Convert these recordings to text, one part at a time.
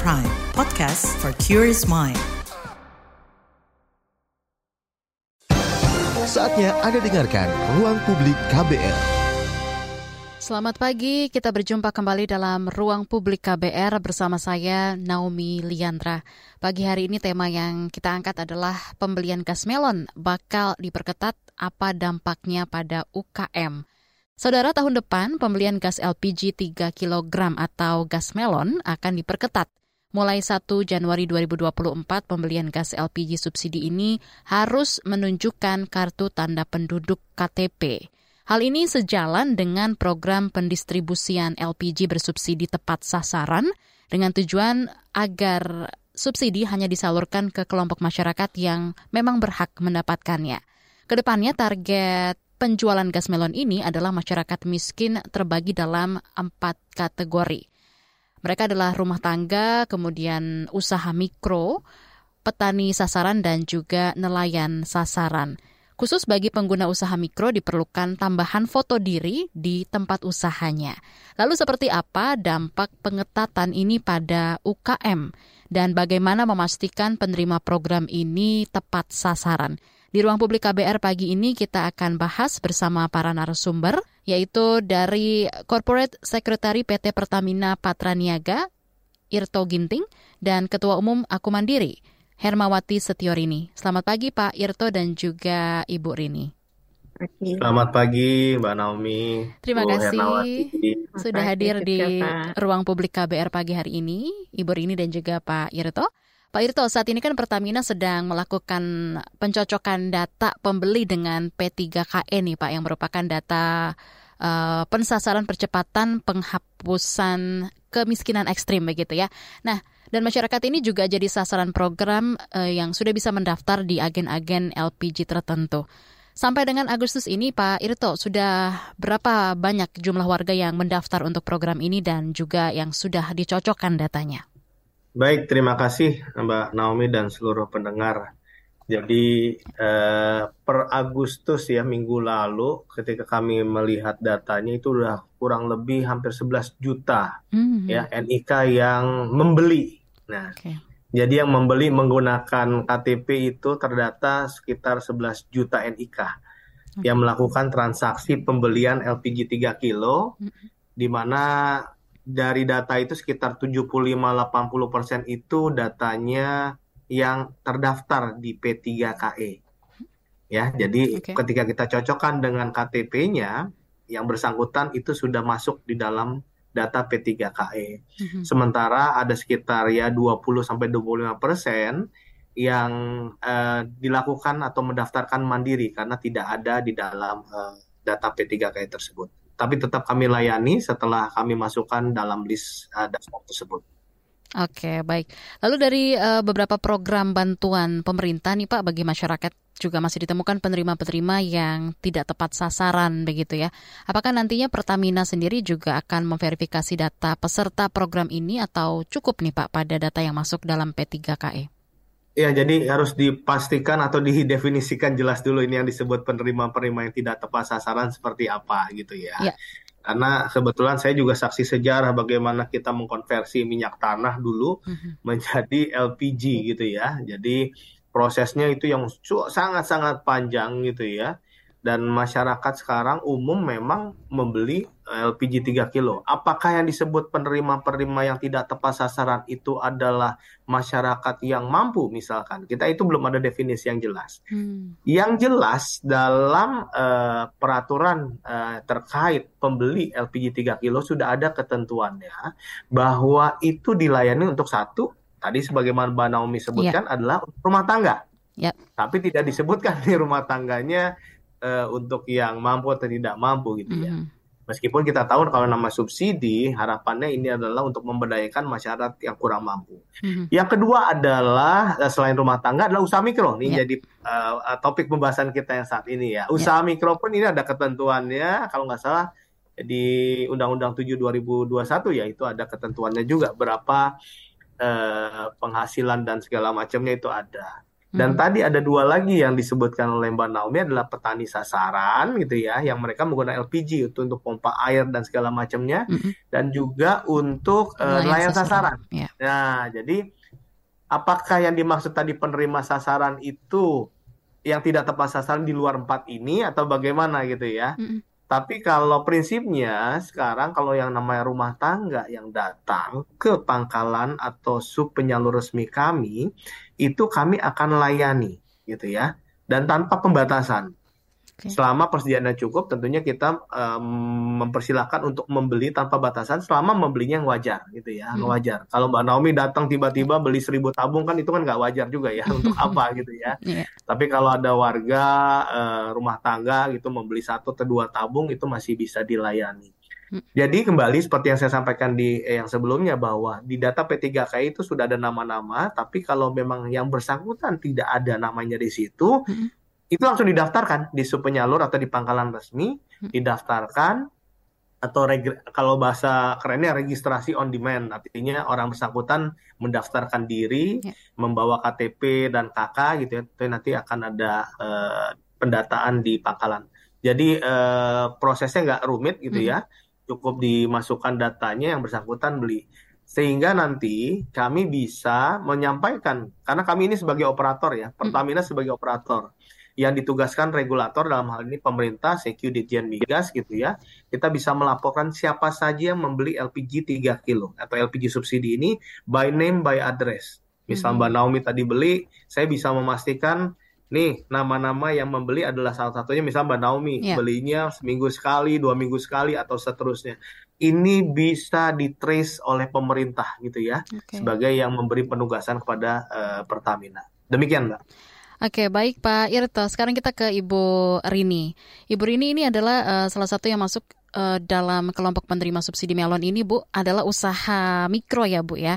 Prime, podcast for curious mind. Saatnya Anda dengarkan Ruang Publik KBR. Selamat pagi, kita berjumpa kembali dalam Ruang Publik KBR bersama saya Naomi Liandra. Pagi hari ini tema yang kita angkat adalah pembelian gas melon bakal diperketat apa dampaknya pada UKM. Saudara, tahun depan pembelian gas LPG 3 kg atau gas melon akan diperketat. Mulai 1 Januari 2024, pembelian gas LPG subsidi ini harus menunjukkan kartu tanda penduduk KTP. Hal ini sejalan dengan program pendistribusian LPG bersubsidi tepat sasaran dengan tujuan agar subsidi hanya disalurkan ke kelompok masyarakat yang memang berhak mendapatkannya. Ke depannya target penjualan gas melon ini adalah masyarakat miskin terbagi dalam empat kategori. Mereka adalah rumah tangga, kemudian usaha mikro, petani sasaran, dan juga nelayan sasaran. Khusus bagi pengguna usaha mikro diperlukan tambahan foto diri di tempat usahanya. Lalu seperti apa dampak pengetatan ini pada UKM dan bagaimana memastikan penerima program ini tepat sasaran? Di ruang publik KBR pagi ini kita akan bahas bersama para narasumber, yaitu dari Corporate Secretary PT Pertamina Patraniaga, Irto Ginting, dan Ketua Umum Aku Mandiri, Hermawati Setiorini. Selamat pagi Pak Irto dan juga Ibu Rini. Selamat pagi Mbak Naomi. Terima Bu kasih Hermawati. sudah hadir di ruang publik KBR pagi hari ini, Ibu Rini dan juga Pak Irto. Pak Irto, saat ini kan Pertamina sedang melakukan pencocokan data pembeli dengan P3KE nih Pak, yang merupakan data uh, pensasaran percepatan penghapusan kemiskinan ekstrim begitu ya. Nah, dan masyarakat ini juga jadi sasaran program uh, yang sudah bisa mendaftar di agen-agen LPG tertentu. Sampai dengan Agustus ini, Pak Irto, sudah berapa banyak jumlah warga yang mendaftar untuk program ini dan juga yang sudah dicocokkan datanya? Baik, terima kasih Mbak Naomi dan seluruh pendengar. Jadi eh, per Agustus ya minggu lalu ketika kami melihat datanya itu sudah kurang lebih hampir 11 juta mm-hmm. ya NIK yang membeli. Nah, okay. jadi yang membeli menggunakan KTP itu terdata sekitar 11 juta NIK okay. yang melakukan transaksi pembelian LPG 3 kilo mm-hmm. di mana dari data itu sekitar 75-80 persen itu datanya yang terdaftar di P3KE. Ya, jadi okay. ketika kita cocokkan dengan KTP-nya, yang bersangkutan itu sudah masuk di dalam data P3KE. Mm-hmm. Sementara ada sekitar ya 20 sampai 25 persen yang uh, dilakukan atau mendaftarkan mandiri karena tidak ada di dalam uh, data P3KE tersebut tapi tetap kami layani setelah kami masukkan dalam list uh, daftar tersebut. Oke, baik. Lalu dari uh, beberapa program bantuan pemerintah nih Pak bagi masyarakat juga masih ditemukan penerima-penerima yang tidak tepat sasaran begitu ya. Apakah nantinya Pertamina sendiri juga akan memverifikasi data peserta program ini atau cukup nih Pak pada data yang masuk dalam P3KE? Ya, jadi harus dipastikan atau didefinisikan jelas dulu ini yang disebut penerima-penerima yang tidak tepat sasaran seperti apa gitu ya. ya. Karena kebetulan saya juga saksi sejarah bagaimana kita mengkonversi minyak tanah dulu uh-huh. menjadi LPG gitu ya. Jadi prosesnya itu yang sangat-sangat panjang gitu ya dan masyarakat sekarang umum memang membeli eh, LPG 3 kilo. Apakah yang disebut penerima-penerima yang tidak tepat sasaran itu adalah masyarakat yang mampu misalkan? Kita itu belum ada definisi yang jelas. Hmm. Yang jelas dalam uh, peraturan uh, terkait pembeli LPG 3 kilo sudah ada ketentuannya bahwa itu dilayani untuk satu tadi sebagaimana Mbak Naomi sebutkan yeah. adalah rumah tangga. Yep. Tapi tidak disebutkan di rumah tangganya uh, untuk yang mampu atau tidak mampu gitu ya. Mm -hmm. Meskipun kita tahu kalau nama subsidi harapannya ini adalah untuk memberdayakan masyarakat yang kurang mampu. Mm-hmm. Yang kedua adalah eh, selain rumah tangga adalah usaha mikro. Ini yeah. jadi uh, topik pembahasan kita yang saat ini ya. Usaha yeah. mikro pun ini ada ketentuannya kalau nggak salah di Undang-Undang 7 2021 ya itu ada ketentuannya juga berapa uh, penghasilan dan segala macamnya itu ada. Dan hmm. tadi ada dua lagi yang disebutkan oleh Mbak Naomi adalah petani sasaran gitu ya, yang mereka menggunakan LPG itu untuk pompa air dan segala macamnya, hmm. dan juga untuk uh, nelayan sasaran. sasaran. Yeah. Nah, jadi apakah yang dimaksud tadi penerima sasaran itu yang tidak tepat sasaran di luar empat ini atau bagaimana gitu ya? Hmm. Tapi kalau prinsipnya sekarang kalau yang namanya rumah tangga yang datang ke pangkalan atau sub penyalur resmi kami, itu kami akan layani gitu ya dan tanpa pembatasan. Okay. Selama persediaannya cukup, tentunya kita um, mempersilahkan untuk membeli tanpa batasan selama membelinya yang wajar, gitu ya, hmm. wajar. Kalau Mbak Naomi datang tiba-tiba beli seribu tabung kan itu kan nggak wajar juga ya untuk apa gitu ya. Yeah. Tapi kalau ada warga uh, rumah tangga gitu membeli satu atau dua tabung itu masih bisa dilayani. Jadi kembali seperti yang saya sampaikan di eh, yang sebelumnya bahwa di data P3K itu sudah ada nama-nama, tapi kalau memang yang bersangkutan tidak ada namanya di situ, hmm itu langsung didaftarkan di penyalur atau di pangkalan resmi, hmm. didaftarkan atau kalau bahasa kerennya registrasi on demand, artinya orang bersangkutan mendaftarkan diri, yeah. membawa KTP dan KK gitu ya, itu nanti akan ada uh, pendataan di pangkalan. Jadi uh, prosesnya nggak rumit gitu hmm. ya, cukup dimasukkan datanya yang bersangkutan beli sehingga nanti kami bisa menyampaikan karena kami ini sebagai operator ya Pertamina hmm. sebagai operator yang ditugaskan regulator dalam hal ini pemerintah, Secu Ditjen Migas gitu ya, kita bisa melaporkan siapa saja yang membeli LPG 3 kilo atau LPG subsidi ini by name by address. Misal hmm. Mbak Naomi tadi beli, saya bisa memastikan nih nama-nama yang membeli adalah salah satunya misal Mbak Naomi yeah. belinya seminggu sekali, dua minggu sekali atau seterusnya. Ini bisa ditrace oleh pemerintah gitu ya okay. sebagai yang memberi penugasan kepada uh, Pertamina. Demikian Mbak. Oke, baik Pak Irto. Sekarang kita ke Ibu Rini. Ibu Rini ini adalah uh, salah satu yang masuk uh, dalam kelompok penerima subsidi melon ini, Bu, adalah usaha mikro ya, Bu ya.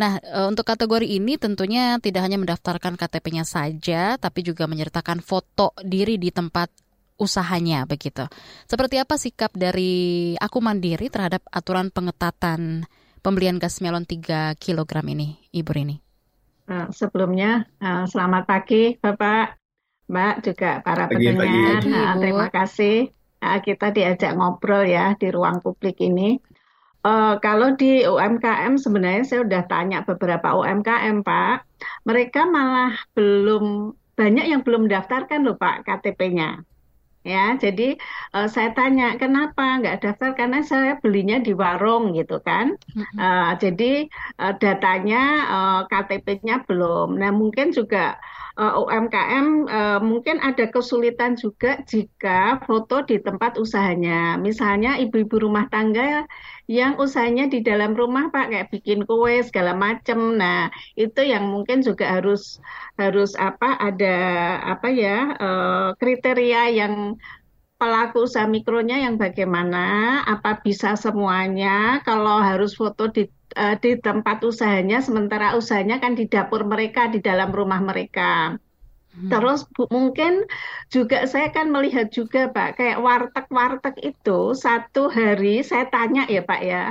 Nah, uh, untuk kategori ini tentunya tidak hanya mendaftarkan KTP-nya saja, tapi juga menyertakan foto diri di tempat usahanya begitu. Seperti apa sikap dari aku mandiri terhadap aturan pengetatan pembelian gas melon 3 kg ini, Ibu Rini? Uh, sebelumnya uh, selamat pagi Bapak, Mbak juga para pagi, pendengar. Pagi. Uh, terima kasih uh, kita diajak ngobrol ya di ruang publik ini. Uh, kalau di UMKM sebenarnya saya sudah tanya beberapa UMKM Pak, mereka malah belum banyak yang belum daftarkan loh Pak KTP-nya ya jadi uh, saya tanya kenapa nggak daftar? Karena saya belinya di warung gitu kan. Uh, jadi uh, datanya uh, KTP-nya belum. Nah mungkin juga uh, UMKM uh, mungkin ada kesulitan juga jika foto di tempat usahanya misalnya ibu-ibu rumah tangga yang usahanya di dalam rumah Pak kayak bikin kue segala macam. Nah, itu yang mungkin juga harus harus apa ada apa ya uh, kriteria yang pelaku usaha mikronya yang bagaimana, apa bisa semuanya, kalau harus foto di uh, di tempat usahanya, sementara usahanya kan di dapur mereka, di dalam rumah mereka. Hmm. Terus bu, mungkin juga saya kan melihat juga Pak, kayak warteg-warteg itu satu hari saya tanya ya Pak ya,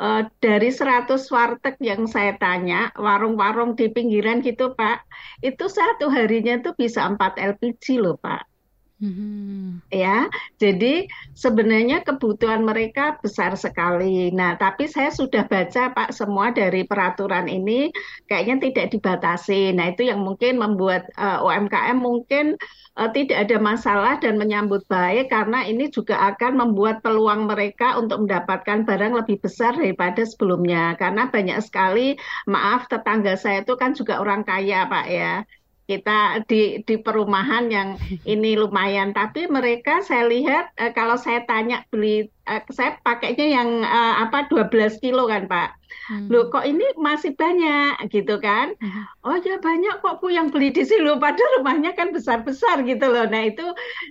uh, dari 100 warteg yang saya tanya, warung-warung di pinggiran gitu Pak, itu satu harinya tuh bisa 4 LPG loh Pak. Hmm. Ya, jadi sebenarnya kebutuhan mereka besar sekali. Nah, tapi saya sudah baca Pak semua dari peraturan ini kayaknya tidak dibatasi. Nah, itu yang mungkin membuat uh, eh, UMKM mungkin uh, tidak ada masalah dan menyambut baik karena ini juga akan membuat peluang mereka untuk mendapatkan barang lebih besar daripada sebelumnya. Karena banyak sekali, maaf tetangga saya itu kan juga orang kaya Pak ya kita di di perumahan yang ini lumayan. Tapi mereka saya lihat uh, kalau saya tanya beli uh, saya pakainya yang uh, apa 12 kilo kan Pak. Hmm. loh kok ini masih banyak? Gitu kan. Hmm. oh ya banyak kok Bu yang beli di sini. Loh pada rumahnya kan besar-besar gitu loh. Nah itu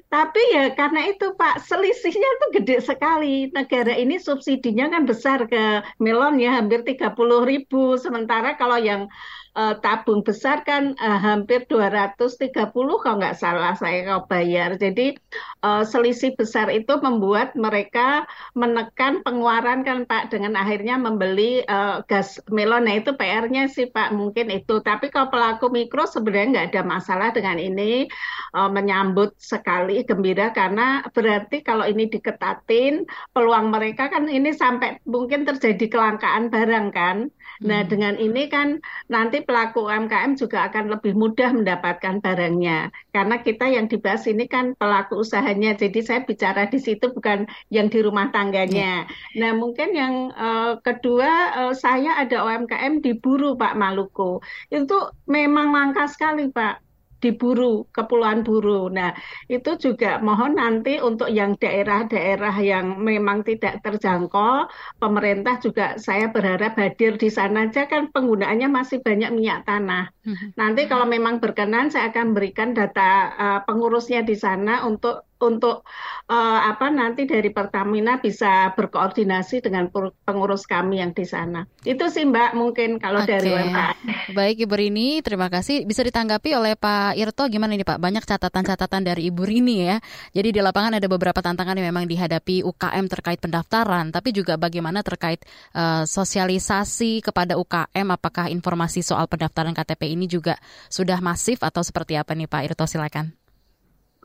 tapi ya karena itu Pak selisihnya tuh gede sekali. Negara ini subsidinya kan besar ke melon ya hampir 30 ribu. Sementara kalau yang uh, tabung besar kan uh, hampir 230 kalau nggak salah saya kalau bayar. Jadi uh, selisih besar itu membuat mereka menekan pengeluaran kan Pak dengan akhirnya membeli uh, gas melon. Nah itu PR-nya sih Pak mungkin itu. Tapi kalau pelaku mikro sebenarnya nggak ada masalah dengan ini uh, menyambut sekali gembira karena berarti kalau ini diketatin peluang mereka kan ini sampai mungkin terjadi kelangkaan barang kan. Nah hmm. dengan ini kan nanti pelaku UMKM juga akan lebih mudah mendapatkan barangnya karena kita yang dibahas ini kan pelaku usahanya. Jadi saya bicara di situ bukan yang di rumah tangganya. Ya. Nah, mungkin yang uh, kedua uh, saya ada UMKM di Buru Pak Maluku. Itu memang langka sekali Pak diburu Kepulauan Buru. Nah, itu juga mohon nanti untuk yang daerah-daerah yang memang tidak terjangkau, pemerintah juga saya berharap hadir di sana aja kan penggunaannya masih banyak minyak tanah. Hmm. Nanti kalau memang berkenan saya akan berikan data uh, pengurusnya di sana untuk untuk uh, apa nanti dari Pertamina bisa berkoordinasi dengan pengurus kami yang di sana. Itu sih Mbak mungkin kalau okay. dari UMKM. Baik Ibu Rini, terima kasih. Bisa ditanggapi oleh Pak Irto gimana ini Pak? Banyak catatan-catatan dari Ibu Rini ya. Jadi di lapangan ada beberapa tantangan yang memang dihadapi UKM terkait pendaftaran, tapi juga bagaimana terkait uh, sosialisasi kepada UKM apakah informasi soal pendaftaran KTP ini juga sudah masif atau seperti apa nih Pak Irto silakan.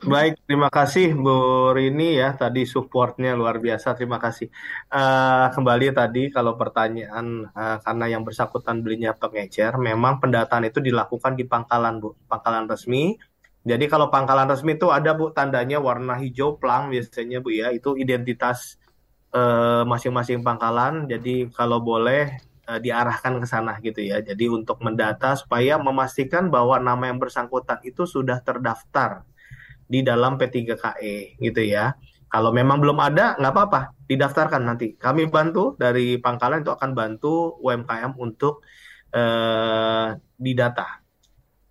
Baik, terima kasih Bu Rini ya tadi supportnya luar biasa. Terima kasih. Uh, kembali tadi kalau pertanyaan uh, karena yang bersangkutan belinya pengecer, memang pendataan itu dilakukan di pangkalan Bu, pangkalan resmi. Jadi kalau pangkalan resmi itu ada Bu tandanya warna hijau plang biasanya Bu ya, itu identitas masing masing-masing pangkalan. Jadi kalau boleh uh, diarahkan ke sana gitu ya. Jadi untuk mendata supaya memastikan bahwa nama yang bersangkutan itu sudah terdaftar di dalam P3KE gitu ya. Kalau memang belum ada, nggak apa-apa, didaftarkan nanti. Kami bantu dari Pangkalan itu akan bantu UMKM untuk eh, didata.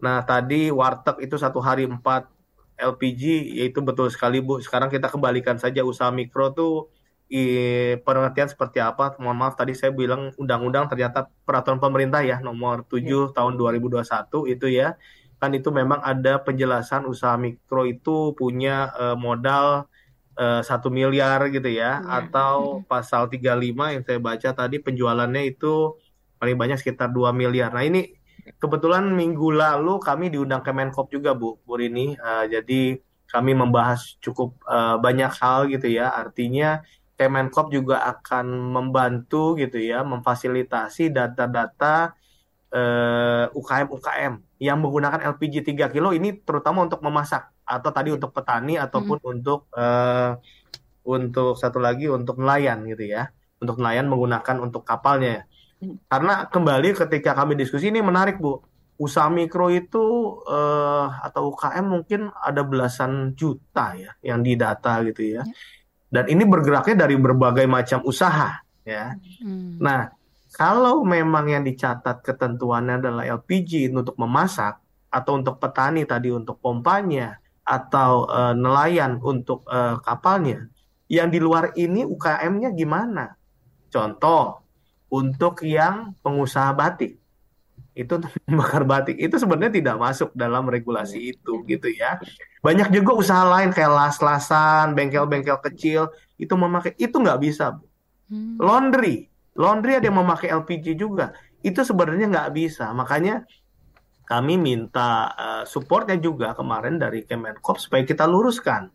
Nah tadi warteg itu satu hari empat LPG, yaitu betul sekali Bu. Sekarang kita kembalikan saja usaha mikro tuh i, pengertian seperti apa. Mohon maaf tadi saya bilang undang-undang ternyata peraturan pemerintah ya nomor 7 ya. tahun 2021 itu ya kan itu memang ada penjelasan usaha mikro itu punya uh, modal eh, satu uh, miliar gitu ya, ya. atau pasal 35 yang saya baca tadi penjualannya itu paling banyak sekitar 2 miliar. Nah ini kebetulan minggu lalu kami diundang Kemenkop juga Bu, Bu Rini. Uh, jadi kami membahas cukup uh, banyak hal gitu ya. Artinya Kemenkop juga akan membantu gitu ya, memfasilitasi data-data uh, UKM UKM yang menggunakan LPG 3 kilo ini terutama untuk memasak atau tadi untuk petani ataupun hmm. untuk uh, untuk satu lagi untuk nelayan gitu ya untuk nelayan menggunakan untuk kapalnya karena kembali ketika kami diskusi ini menarik bu usaha mikro itu uh, atau UKM mungkin ada belasan juta ya yang didata gitu ya. ya dan ini bergeraknya dari berbagai macam usaha ya hmm. nah kalau memang yang dicatat ketentuannya adalah LPG untuk memasak atau untuk petani tadi untuk pompanya atau uh, nelayan untuk uh, kapalnya, yang di luar ini UKM-nya gimana? Contoh untuk yang pengusaha batik itu membakar batik itu sebenarnya tidak masuk dalam regulasi itu gitu ya. Banyak juga usaha lain kayak las-lasan, bengkel-bengkel kecil itu memakai itu nggak bisa. Hmm. Laundry Laundry ada yang memakai LPG juga. Itu sebenarnya nggak bisa. Makanya kami minta uh, supportnya juga kemarin dari Kemenkop supaya kita luruskan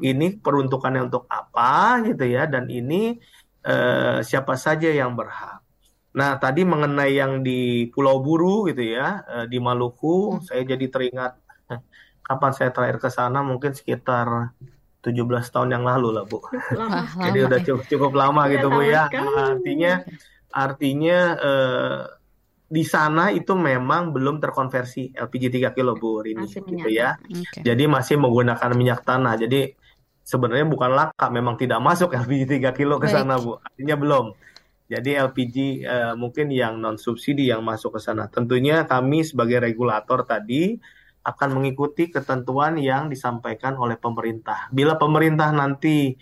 ini peruntukannya untuk apa gitu ya dan ini uh, siapa saja yang berhak. Nah tadi mengenai yang di Pulau Buru gitu ya uh, di Maluku hmm. saya jadi teringat kapan saya terakhir ke sana mungkin sekitar 17 tahun yang lalu lah Bu. Lama. Jadi udah cukup, cukup lama gitu Bu ya. Artinya artinya eh, di sana itu memang belum terkonversi LPG 3 kilo Bu ini gitu ya. Okay. Jadi masih menggunakan minyak tanah. Jadi sebenarnya bukan laka, memang tidak masuk LPG 3 kilo ke sana Bu. Artinya belum. Jadi LPG eh, mungkin yang non subsidi yang masuk ke sana. Tentunya kami sebagai regulator tadi akan mengikuti ketentuan yang disampaikan oleh pemerintah. Bila pemerintah nanti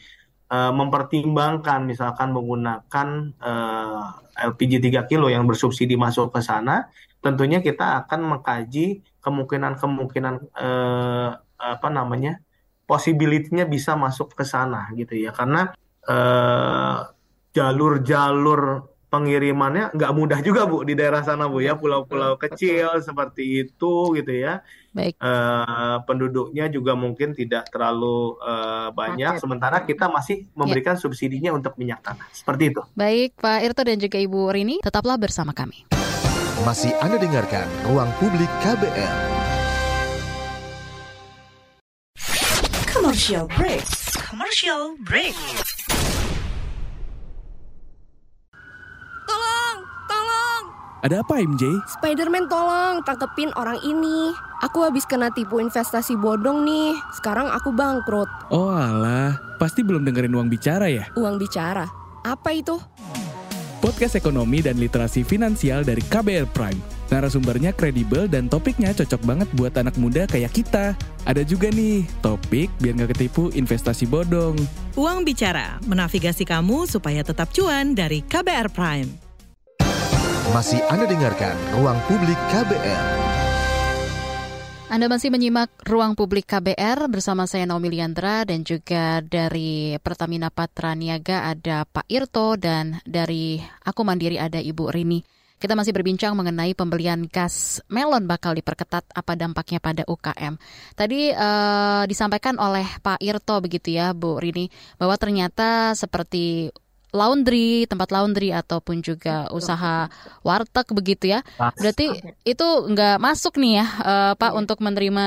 uh, mempertimbangkan misalkan menggunakan uh, LPG 3 kilo yang bersubsidi masuk ke sana, tentunya kita akan mengkaji kemungkinan-kemungkinan uh, apa namanya? possibility-nya bisa masuk ke sana gitu ya. Karena jalur-jalur pengirimannya nggak mudah juga Bu di daerah sana Bu ya pulau-pulau kecil seperti itu gitu ya. Baik. Uh, penduduknya juga mungkin tidak terlalu uh, banyak sementara kita masih memberikan ya. subsidinya untuk minyak tanah. Seperti itu. Baik Pak Irto dan juga Ibu Rini tetaplah bersama kami. Masih Anda dengarkan Ruang Publik KBR. Commercial break. Commercial break. Ada apa MJ? Spiderman tolong tangkepin orang ini. Aku habis kena tipu investasi bodong nih. Sekarang aku bangkrut. Oh alah, pasti belum dengerin uang bicara ya? Uang bicara? Apa itu? Podcast ekonomi dan literasi finansial dari KBR Prime. Narasumbernya kredibel dan topiknya cocok banget buat anak muda kayak kita. Ada juga nih, topik biar nggak ketipu investasi bodong. Uang Bicara, menavigasi kamu supaya tetap cuan dari KBR Prime. Masih Anda dengarkan Ruang Publik KBR. Anda masih menyimak Ruang Publik KBR bersama saya Naomi Liandra dan juga dari Pertamina Patra Niaga ada Pak Irto dan dari Aku Mandiri ada Ibu Rini. Kita masih berbincang mengenai pembelian gas melon bakal diperketat apa dampaknya pada UKM. Tadi uh, disampaikan oleh Pak Irto begitu ya Bu Rini bahwa ternyata seperti laundry, tempat laundry ataupun juga usaha warteg begitu ya. Berarti itu nggak masuk nih ya uh, Pak iya. untuk menerima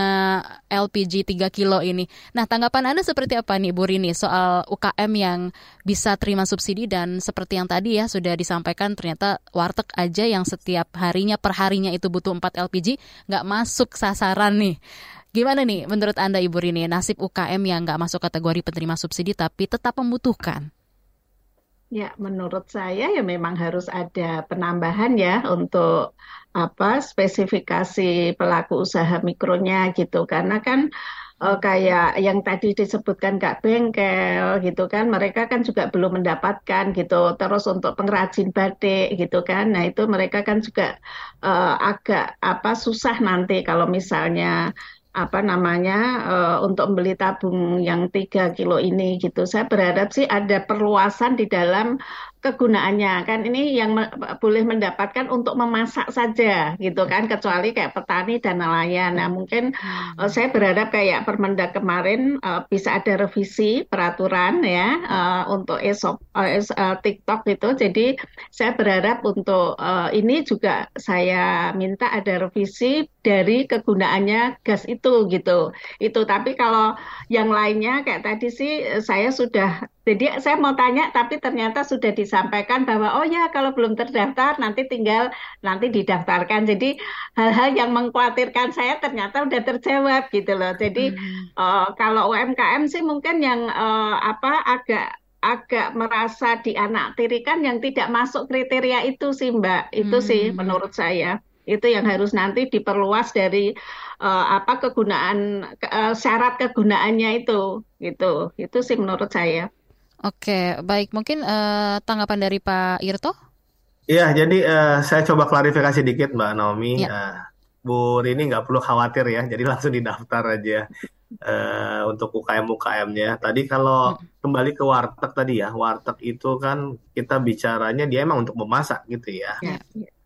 LPG 3 kilo ini. Nah tanggapan Anda seperti apa nih Bu Rini soal UKM yang bisa terima subsidi dan seperti yang tadi ya sudah disampaikan ternyata warteg aja yang setiap harinya per harinya itu butuh 4 LPG nggak masuk sasaran nih. Gimana nih menurut Anda Ibu Rini nasib UKM yang nggak masuk kategori penerima subsidi tapi tetap membutuhkan? Ya, menurut saya ya memang harus ada penambahan ya untuk apa spesifikasi pelaku usaha mikronya gitu. Karena kan uh, kayak yang tadi disebutkan Kak Bengkel gitu kan mereka kan juga belum mendapatkan gitu. Terus untuk pengrajin batik gitu kan nah itu mereka kan juga uh, agak apa susah nanti kalau misalnya apa namanya uh, untuk membeli tabung yang tiga kilo ini gitu. Saya berharap sih ada perluasan di dalam kegunaannya kan ini yang me boleh mendapatkan untuk memasak saja gitu kan kecuali kayak petani dan nelayan. Nah mungkin uh, saya berharap kayak Permendak kemarin uh, bisa ada revisi peraturan ya uh, untuk esop uh, uh, TikTok itu. Jadi saya berharap untuk uh, ini juga saya minta ada revisi dari kegunaannya gas itu gitu. Itu tapi kalau yang lainnya kayak tadi sih saya sudah jadi saya mau tanya tapi ternyata sudah disampaikan bahwa oh ya kalau belum terdaftar nanti tinggal nanti didaftarkan. Jadi hal-hal yang mengkhawatirkan saya ternyata sudah terjawab gitu loh. Jadi hmm. uh, kalau UMKM sih mungkin yang uh, apa agak agak merasa dianaktirikan yang tidak masuk kriteria itu sih Mbak. Itu hmm. sih menurut saya. Itu yang harus nanti diperluas dari uh, apa kegunaan uh, syarat kegunaannya itu gitu. Itu sih menurut saya. Oke, baik. Mungkin uh, tanggapan dari Pak Irto? Iya, jadi uh, saya coba klarifikasi dikit Mbak Naomi. Ya. Uh, Bu Rini nggak perlu khawatir ya, jadi langsung didaftar aja uh, untuk UKM-UKM-nya. Tadi kalau hmm. kembali ke warteg tadi ya, warteg itu kan kita bicaranya dia emang untuk memasak gitu ya. ya.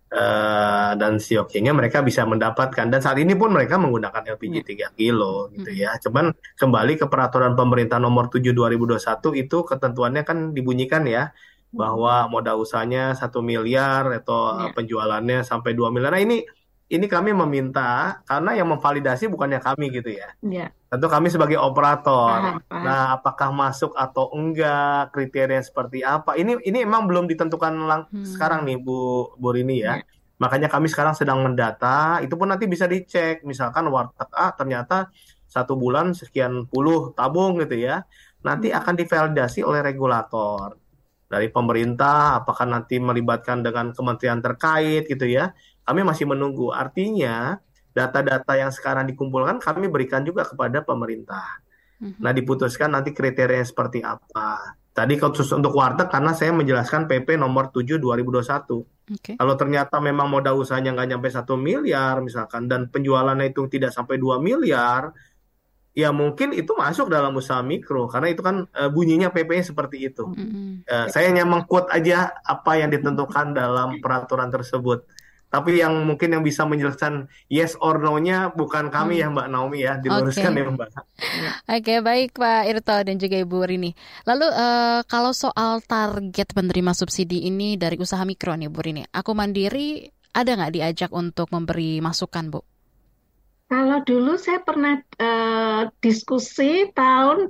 Uh, dan siokinya mereka bisa mendapatkan dan saat ini pun mereka menggunakan LPG 3 kilo gitu ya. Cuman kembali ke peraturan pemerintah nomor 7 2021 itu ketentuannya kan dibunyikan ya bahwa modal usahanya satu miliar atau ya. penjualannya sampai 2 miliar. Nah ini ini kami meminta karena yang memvalidasi bukannya kami gitu ya. ya. Tentu kami sebagai operator. Aha, Nah, apakah masuk atau enggak, kriteria seperti apa? Ini ini emang belum ditentukan lang hmm. sekarang nih Bu Bu Rini ya. ya. Makanya kami sekarang sedang mendata, itu pun nanti bisa dicek. Misalkan warteg A ternyata satu bulan sekian puluh tabung gitu ya. Nanti hmm. akan divalidasi oleh regulator dari pemerintah, apakah nanti melibatkan dengan kementerian terkait gitu ya kami masih menunggu. Artinya data-data yang sekarang dikumpulkan kami berikan juga kepada pemerintah. Mm-hmm. Nah diputuskan nanti kriteria seperti apa. Tadi khusus untuk warteg karena saya menjelaskan PP nomor 7 2021. Okay. Kalau ternyata memang modal usahanya nggak nyampe satu miliar misalkan dan penjualannya itu tidak sampai 2 miliar, ya mungkin itu masuk dalam usaha mikro karena itu kan uh, bunyinya PP-nya seperti itu. Mm-hmm. Uh, saya hanya mengquote aja apa yang ditentukan dalam peraturan tersebut. Tapi yang mungkin yang bisa menjelaskan yes or no-nya bukan kami hmm. ya Mbak Naomi ya, diluruskan okay. ya Mbak. Oke, okay, baik Pak Irto dan juga Ibu Rini. Lalu uh, kalau soal target penerima subsidi ini dari usaha mikro nih Bu Rini, aku mandiri ada nggak diajak untuk memberi masukan Bu? Kalau dulu saya pernah uh, diskusi tahun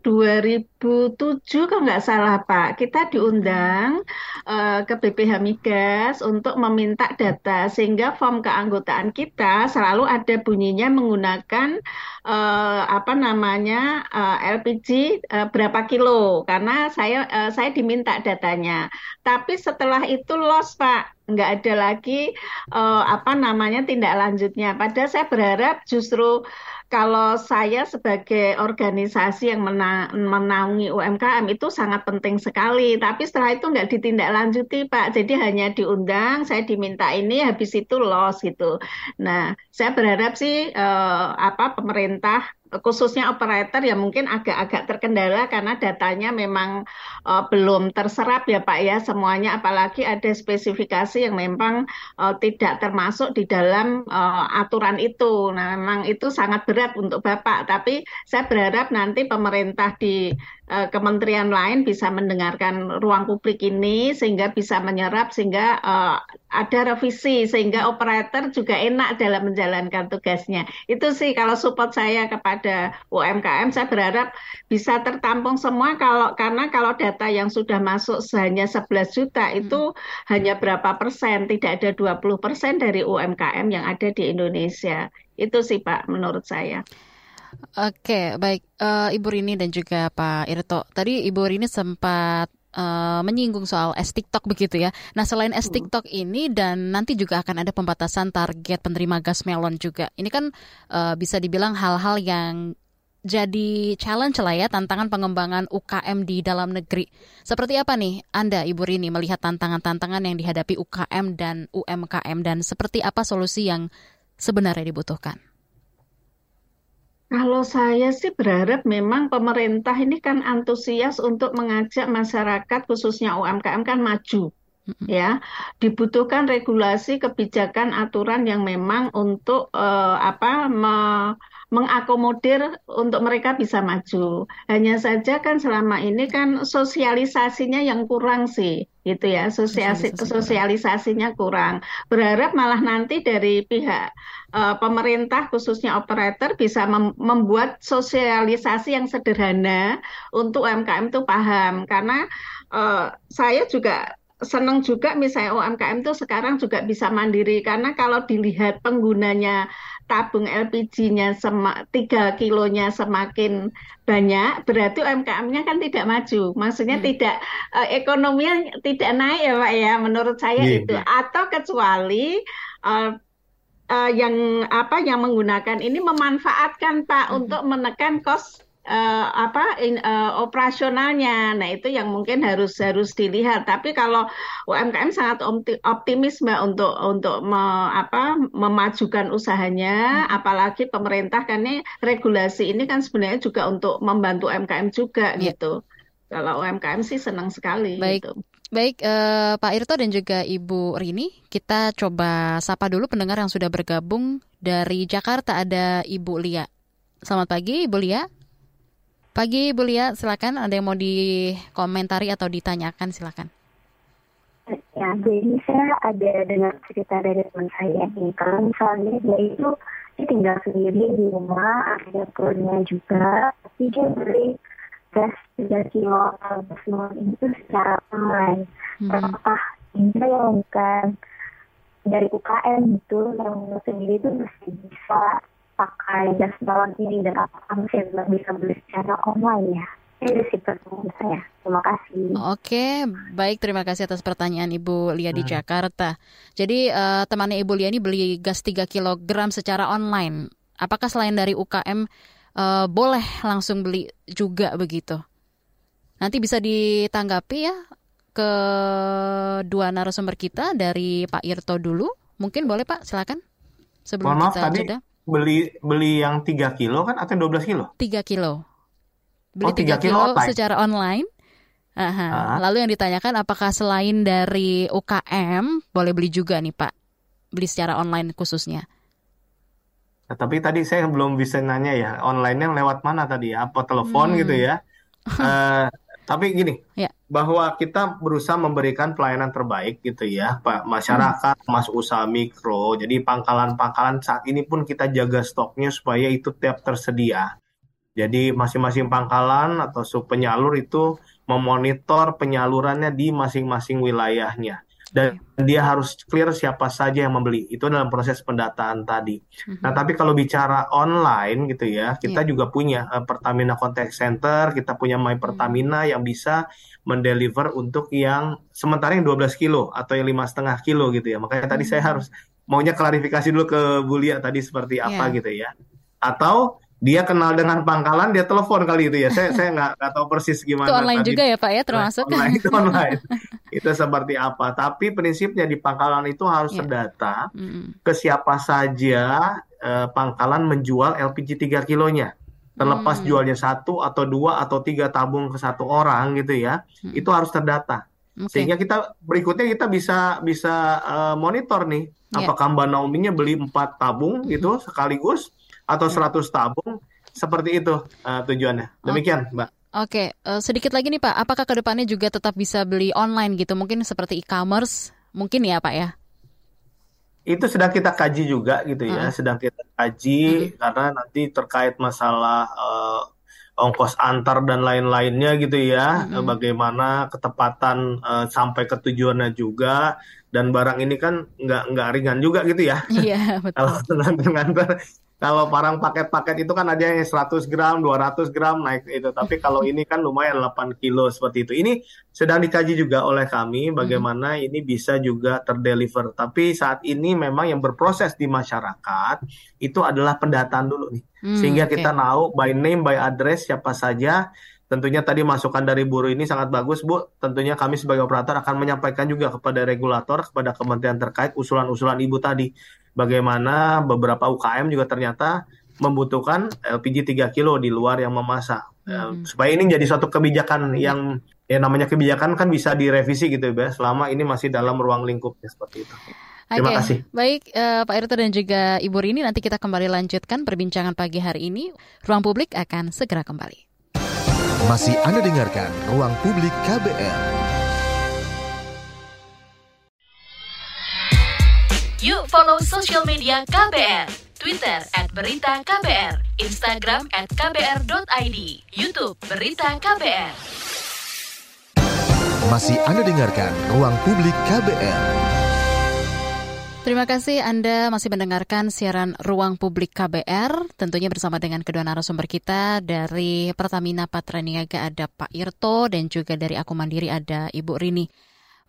2007 kalau nggak salah Pak, kita diundang uh, ke BPH Migas untuk meminta data sehingga form keanggotaan kita selalu ada bunyinya menggunakan uh, apa namanya uh, LPG uh, berapa kilo karena saya uh, saya diminta datanya. Tapi setelah itu loss Pak nggak ada lagi uh, apa namanya tindak lanjutnya. Padahal saya berharap justru kalau saya sebagai organisasi yang mena menaungi UMKM itu sangat penting sekali. Tapi setelah itu nggak ditindaklanjuti, Pak. Jadi hanya diundang, saya diminta ini, habis itu loss gitu. Nah, saya berharap sih uh, apa pemerintah khususnya operator ya mungkin agak-agak terkendala karena datanya memang uh, belum terserap ya Pak ya semuanya apalagi ada spesifikasi yang memang uh, tidak termasuk di dalam uh, aturan itu. Nah, memang itu sangat berat untuk Bapak, tapi saya berharap nanti pemerintah di uh, kementerian lain bisa mendengarkan ruang publik ini sehingga bisa menyerap sehingga uh, ada revisi sehingga operator juga enak dalam menjalankan tugasnya. Itu sih kalau support saya kepada UMKM saya berharap bisa tertampung semua kalau karena kalau data yang sudah masuk hanya 11 juta itu hmm. hanya berapa persen, tidak ada 20 persen dari UMKM yang ada di Indonesia. Itu sih Pak menurut saya. Oke, baik uh, Ibu Rini dan juga Pak Irto. Tadi Ibu Rini sempat uh, menyinggung soal S TikTok begitu ya. Nah selain S hmm. TikTok ini dan nanti juga akan ada pembatasan target penerima gas melon juga. Ini kan uh, bisa dibilang hal-hal yang jadi challenge lah ya tantangan pengembangan UKM di dalam negeri. Seperti apa nih Anda Ibu Rini melihat tantangan-tantangan yang dihadapi UKM dan UMKM dan seperti apa solusi yang sebenarnya dibutuhkan? Kalau saya sih berharap memang pemerintah ini kan antusias untuk mengajak masyarakat khususnya UMKM kan maju ya. Dibutuhkan regulasi kebijakan aturan yang memang untuk uh, apa me, mengakomodir untuk mereka bisa maju. Hanya saja kan selama ini kan sosialisasinya yang kurang sih gitu ya sosialisasi sosialisasinya kurang. Berharap malah nanti dari pihak uh, pemerintah khususnya operator bisa mem membuat sosialisasi yang sederhana untuk UMKM itu paham. Karena uh, saya juga senang juga misalnya UMKM itu sekarang juga bisa mandiri. Karena kalau dilihat penggunanya tabung LPG-nya tiga kilonya semakin banyak berarti UMKM-nya kan tidak maju maksudnya hmm. tidak uh, ekonominya tidak naik ya Pak ya menurut saya yeah, itu yeah. atau kecuali uh, uh, yang apa yang menggunakan ini memanfaatkan Pak hmm. untuk menekan kos uh, apa in, uh, operasionalnya. Nah, itu yang mungkin harus harus dilihat. Tapi kalau UMKM sangat optimis Mbak untuk untuk me, apa memajukan usahanya, hmm. apalagi pemerintah kan ini regulasi ini kan sebenarnya juga untuk membantu UMKM juga yeah. gitu. Kalau UMKM sih senang sekali Baik. gitu. Baik, eh, Pak Irto dan juga Ibu Rini, kita coba sapa dulu pendengar yang sudah bergabung dari Jakarta ada Ibu Lia. Selamat pagi, Ibu Lia. Pagi Bu Lia, silakan ada yang mau dikomentari atau ditanyakan silakan. Ya, jadi saya ada dengar cerita dari teman saya nih, kalau misalnya dia itu dia tinggal sendiri di rumah, ada dapurnya juga, tapi dia beli gas 3 kilo atau gas itu secara online. Hmm. Apakah ini yang bukan dari UKM itu yang sendiri itu masih bisa pakai jas balon ini dan apakah masih bisa beli secara online ya? Itu sih pertanyaan saya. Terima kasih. Oke, baik. Terima kasih atas pertanyaan Ibu Lia di hmm. Jakarta. Jadi uh, temannya Ibu Lia ini beli gas 3 kg secara online. Apakah selain dari UKM uh, eh, boleh langsung beli juga begitu? Nanti bisa ditanggapi ya ke dua narasumber kita dari Pak Irto dulu. Mungkin boleh Pak, silakan. Sebelum Mohon maaf, kita tadi, beli beli yang 3 kilo kan atau 12 kilo? 3 kilo. Beli oh, 3, 3 kilo, kilo secara online. Aha. Ah. Lalu yang ditanyakan apakah selain dari UKM boleh beli juga nih Pak? Beli secara online khususnya. Nah, tapi tadi saya belum bisa nanya ya, online-nya lewat mana tadi ya? Apa telepon hmm. gitu ya? uh, tapi gini, ya. bahwa kita berusaha memberikan pelayanan terbaik gitu ya, Pak masyarakat, hmm. mas usaha mikro. Jadi pangkalan-pangkalan saat ini pun kita jaga stoknya supaya itu tiap tersedia. Jadi masing-masing pangkalan atau sub penyalur itu memonitor penyalurannya di masing-masing wilayahnya dan dia harus clear siapa saja yang membeli itu dalam proses pendataan tadi. Mm-hmm. Nah tapi kalau bicara online gitu ya kita yeah. juga punya uh, Pertamina Contact Center, kita punya My Pertamina mm-hmm. yang bisa mendeliver untuk yang sementara yang 12 kilo atau yang lima setengah kilo gitu ya. Makanya tadi mm-hmm. saya harus maunya klarifikasi dulu ke Bulia tadi seperti apa yeah. gitu ya. Atau dia kenal dengan pangkalan dia telepon kali itu ya saya saya nggak nggak tahu persis gimana itu online tadi. juga ya pak ya termasuk online itu online itu seperti apa tapi prinsipnya di pangkalan itu harus yeah. terdata mm. ke siapa saja uh, pangkalan menjual LPG 3 kilonya terlepas mm. jualnya satu atau dua atau tiga tabung ke satu orang gitu ya mm. itu harus terdata okay. sehingga kita berikutnya kita bisa bisa uh, monitor nih yeah. apakah Mbak Naomi-nya beli empat tabung gitu sekaligus atau 100 tabung seperti itu uh, tujuannya. Demikian, Mbak. Oke, okay. uh, eh, sedikit lagi nih Pak, apakah ke depannya juga tetap bisa beli online gitu? Mungkin seperti e-commerce, mungkin ya Pak ya? Itu sedang kita kaji juga gitu ya, uh. sedang kita kaji uh. karena nanti terkait masalah uh, ongkos antar dan lain-lainnya gitu ya, uh. bagaimana ketepatan uh, sampai ke tujuannya juga dan barang ini kan nggak nggak ringan juga gitu ya. Iya betul. Kalau dengan kalau barang paket-paket itu kan ada yang 100 gram, 200 gram naik itu. Tapi kalau ini kan lumayan 8 kilo seperti itu. Ini sedang dikaji juga oleh kami bagaimana hmm. ini bisa juga terdeliver. Tapi saat ini memang yang berproses di masyarakat itu adalah pendataan dulu nih. Hmm, Sehingga okay. kita tahu by name, by address siapa saja Tentunya tadi masukan dari buruh ini sangat bagus, Bu. Tentunya kami sebagai operator akan menyampaikan juga kepada regulator, kepada kementerian terkait usulan-usulan Ibu tadi. Bagaimana beberapa UKM juga ternyata membutuhkan LPG 3 kilo di luar yang memasak. Hmm. Supaya ini jadi suatu kebijakan yang ya namanya kebijakan kan bisa direvisi gitu ya, selama ini masih dalam ruang lingkupnya seperti itu. Terima okay. kasih. Baik, uh, Pak Irto dan juga Ibu Rini, nanti kita kembali lanjutkan perbincangan pagi hari ini. Ruang publik akan segera kembali. Masih Anda dengarkan Ruang Publik KBR. Yuk follow social media KBR. Twitter at Berita KBR, Instagram at KBR.id, Youtube Berita KBR. Masih Anda dengarkan Ruang Publik KBR. Terima kasih Anda masih mendengarkan siaran Ruang Publik KBR, tentunya bersama dengan kedua narasumber kita dari Pertamina Patraniaga ada Pak Irto dan juga dari Aku Mandiri ada Ibu Rini.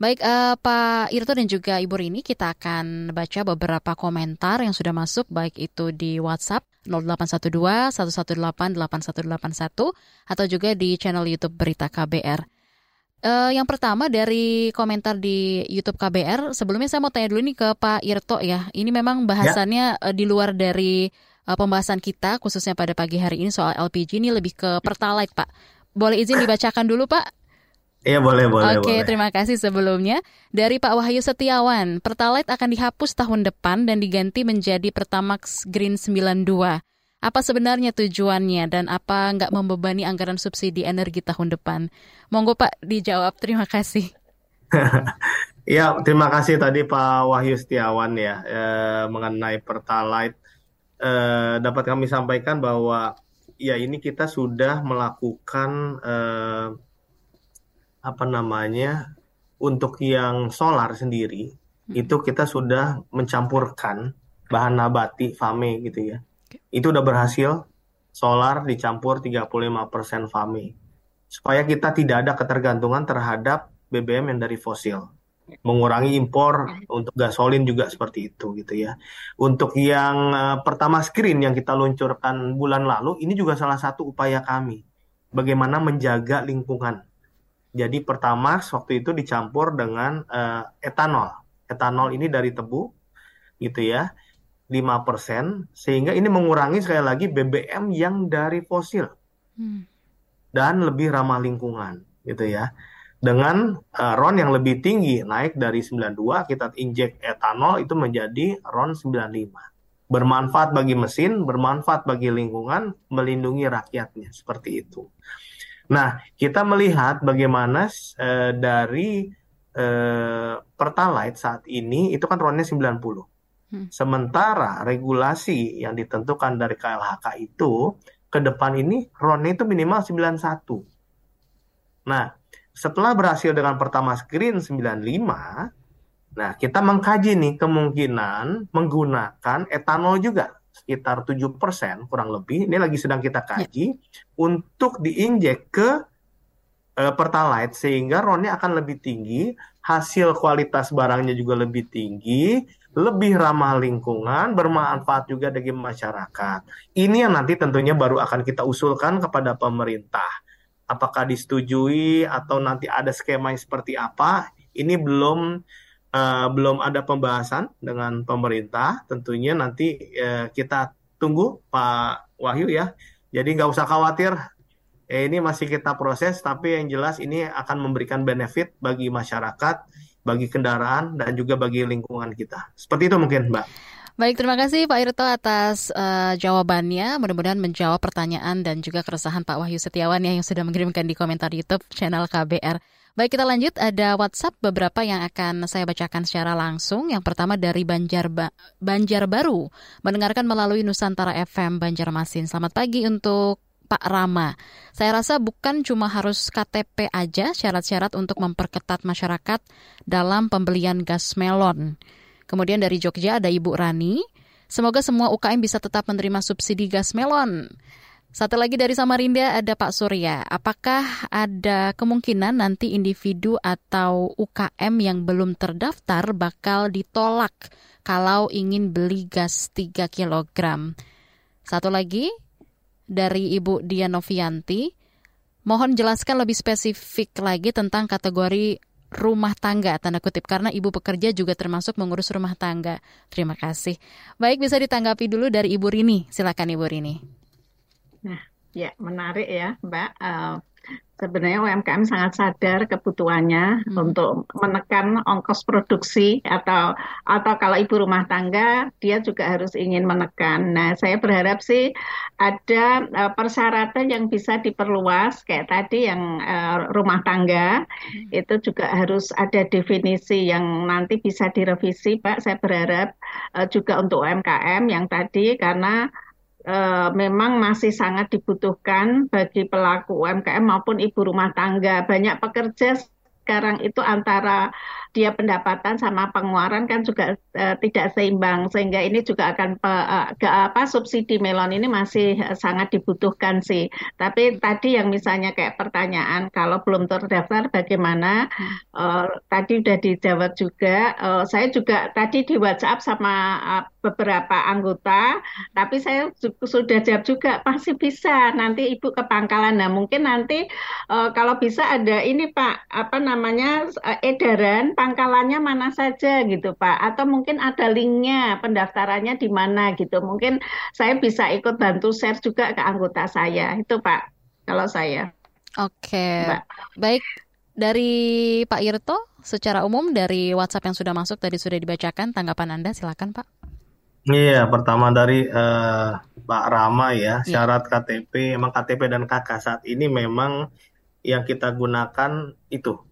Baik uh, Pak Irto dan juga Ibu Rini, kita akan baca beberapa komentar yang sudah masuk baik itu di WhatsApp 0812 118 8181 atau juga di channel YouTube Berita KBR. Uh, yang pertama dari komentar di YouTube KBR, sebelumnya saya mau tanya dulu nih ke Pak Irto ya. Ini memang bahasannya ya. uh, di luar dari uh, pembahasan kita, khususnya pada pagi hari ini soal LPG ini lebih ke Pertalite, Pak. Boleh izin dibacakan dulu, Pak? Iya boleh boleh. Oke terima kasih sebelumnya dari Pak Wahyu Setiawan. Pertalite akan dihapus tahun depan dan diganti menjadi Pertamax Green 92. Apa sebenarnya tujuannya dan apa nggak membebani anggaran subsidi energi tahun depan? Monggo Pak dijawab. Terima kasih. ya, terima kasih tadi Pak Wahyu Setiawan ya eh, mengenai Pertalite. Eh, dapat kami sampaikan bahwa ya ini kita sudah melakukan eh, apa namanya untuk yang solar sendiri hmm. itu kita sudah mencampurkan bahan nabati fame gitu ya itu udah berhasil solar dicampur 35% FAME supaya kita tidak ada ketergantungan terhadap BBM yang dari fosil mengurangi impor untuk gasolin juga seperti itu gitu ya. Untuk yang uh, pertama screen yang kita luncurkan bulan lalu ini juga salah satu upaya kami bagaimana menjaga lingkungan. Jadi pertama waktu itu dicampur dengan uh, etanol. Etanol ini dari tebu gitu ya 5% sehingga ini mengurangi sekali lagi BBM yang dari fosil. Hmm. dan lebih ramah lingkungan gitu ya. Dengan uh, RON yang lebih tinggi naik dari 92 kita injek etanol itu menjadi RON 95 bermanfaat bagi mesin bermanfaat bagi lingkungan melindungi rakyatnya seperti itu. Nah kita melihat bagaimana uh, dari uh, Pertalite saat ini itu kan RON-nya 90 Hmm. Sementara regulasi yang ditentukan dari KLHK itu ke depan ini RON itu minimal 91. Nah, setelah berhasil dengan pertama screen 95, nah kita mengkaji nih kemungkinan menggunakan etanol juga sekitar 7% kurang lebih. Ini lagi sedang kita ya. kaji ya. untuk diinjek ke uh, Pertalite sehingga RON-nya akan lebih tinggi, hasil kualitas barangnya juga lebih tinggi, lebih ramah lingkungan, bermanfaat juga bagi masyarakat. Ini yang nanti tentunya baru akan kita usulkan kepada pemerintah. Apakah disetujui atau nanti ada skema yang seperti apa? Ini belum uh, belum ada pembahasan dengan pemerintah. Tentunya nanti uh, kita tunggu Pak Wahyu ya. Jadi nggak usah khawatir. Eh, ini masih kita proses, tapi yang jelas ini akan memberikan benefit bagi masyarakat bagi kendaraan dan juga bagi lingkungan kita. Seperti itu mungkin, Mbak. Baik, terima kasih Pak Irto atas uh, jawabannya. Mudah-mudahan menjawab pertanyaan dan juga keresahan Pak Wahyu Setiawan ya yang sudah mengirimkan di komentar YouTube channel KBR. Baik, kita lanjut. Ada WhatsApp beberapa yang akan saya bacakan secara langsung. Yang pertama dari Banjar ba Banjarbaru, mendengarkan melalui Nusantara FM Banjarmasin. Selamat pagi untuk Pak Rama. Saya rasa bukan cuma harus KTP aja syarat-syarat untuk memperketat masyarakat dalam pembelian gas melon. Kemudian dari Jogja ada Ibu Rani. Semoga semua UKM bisa tetap menerima subsidi gas melon. Satu lagi dari Samarinda ada Pak Surya. Apakah ada kemungkinan nanti individu atau UKM yang belum terdaftar bakal ditolak kalau ingin beli gas 3 kg? Satu lagi, dari Ibu Dian Novianti. Mohon jelaskan lebih spesifik lagi tentang kategori rumah tangga tanda kutip karena ibu pekerja juga termasuk mengurus rumah tangga. Terima kasih. Baik bisa ditanggapi dulu dari Ibu Rini. Silakan Ibu Rini. Nah, ya menarik ya, Mbak. Uh, sebenarnya UMKM sangat sadar kebutuhannya hmm. untuk menekan ongkos produksi atau atau kalau ibu rumah tangga dia juga harus ingin menekan. Nah, saya berharap sih ada uh, persyaratan yang bisa diperluas kayak tadi yang uh, rumah tangga hmm. itu juga harus ada definisi yang nanti bisa direvisi, Pak. Saya berharap uh, juga untuk UMKM yang tadi karena uh, memang masih sangat dibutuhkan bagi pelaku UMKM maupun ibu rumah tangga. Banyak pekerja sekarang itu antara dia pendapatan sama pengeluaran kan juga uh, tidak seimbang sehingga ini juga akan uh, ke apa subsidi melon ini masih uh, sangat dibutuhkan sih. Tapi tadi yang misalnya kayak pertanyaan kalau belum terdaftar bagaimana uh, tadi sudah dijawab juga. Uh, saya juga tadi di WhatsApp sama uh, beberapa anggota, tapi saya sudah jawab juga pasti bisa nanti ibu ke pangkalan. Nah mungkin nanti uh, kalau bisa ada ini Pak apa namanya uh, edaran pangkalannya mana saja gitu Pak. Atau mungkin ada linknya pendaftarannya di mana gitu. Mungkin saya bisa ikut bantu share juga ke anggota saya. Itu Pak kalau saya. Oke. Baik dari Pak Irto secara umum dari WhatsApp yang sudah masuk tadi sudah dibacakan tanggapan Anda silakan Pak. Iya, pertama dari uh, Pak Rama ya, ya, syarat KTP, emang KTP dan KK saat ini memang yang kita gunakan itu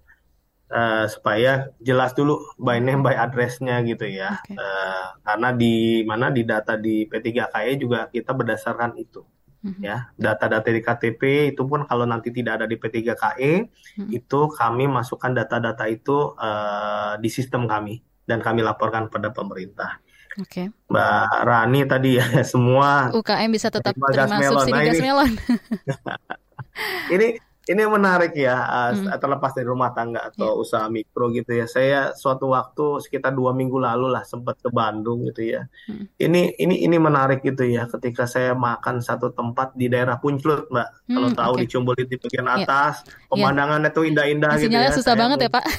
uh, supaya jelas dulu by name by addressnya gitu ya okay. uh, eh, karena di mana di data di P3KE juga kita berdasarkan itu mm-hmm. ya data-data di KTP itu pun kalau nanti tidak ada di P3KE mm-hmm. itu kami masukkan data-data itu uh, di sistem kami dan kami laporkan pada pemerintah. Oke. Okay. Mbak Rani tadi ya semua UKM bisa tetap terima subsidi nah, gas melon. ini ini menarik ya, uh, hmm. terlepas dari rumah tangga atau yeah. usaha mikro gitu ya. Saya suatu waktu sekitar dua minggu lalu lah sempat ke Bandung gitu ya. Hmm. Ini ini ini menarik gitu ya. Ketika saya makan satu tempat di daerah Punclut, Mbak. Hmm, Kalau tahu okay. di Cumbulit di bagian iya. atas, yeah. pemandangannya yeah. tuh indah-indah gitu sinyalnya ya. susah saya banget ya Pak.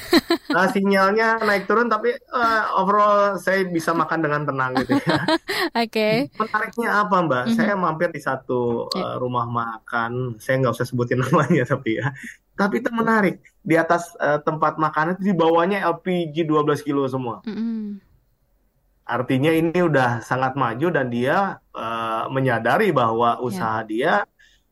Nah, sinyalnya naik turun tapi uh, overall saya bisa makan dengan tenang gitu ya. Oke. okay. Menariknya apa Mbak? Mm -hmm. Saya mampir di satu uh, rumah makan. Saya nggak usah sebutin namanya tapi ya. Tapi itu menarik. Di atas uh, tempat makan itu di bawahnya LPG 12 kilo semua. Mm -hmm. Artinya ini udah sangat maju dan dia uh, menyadari bahwa ya. usaha yeah. dia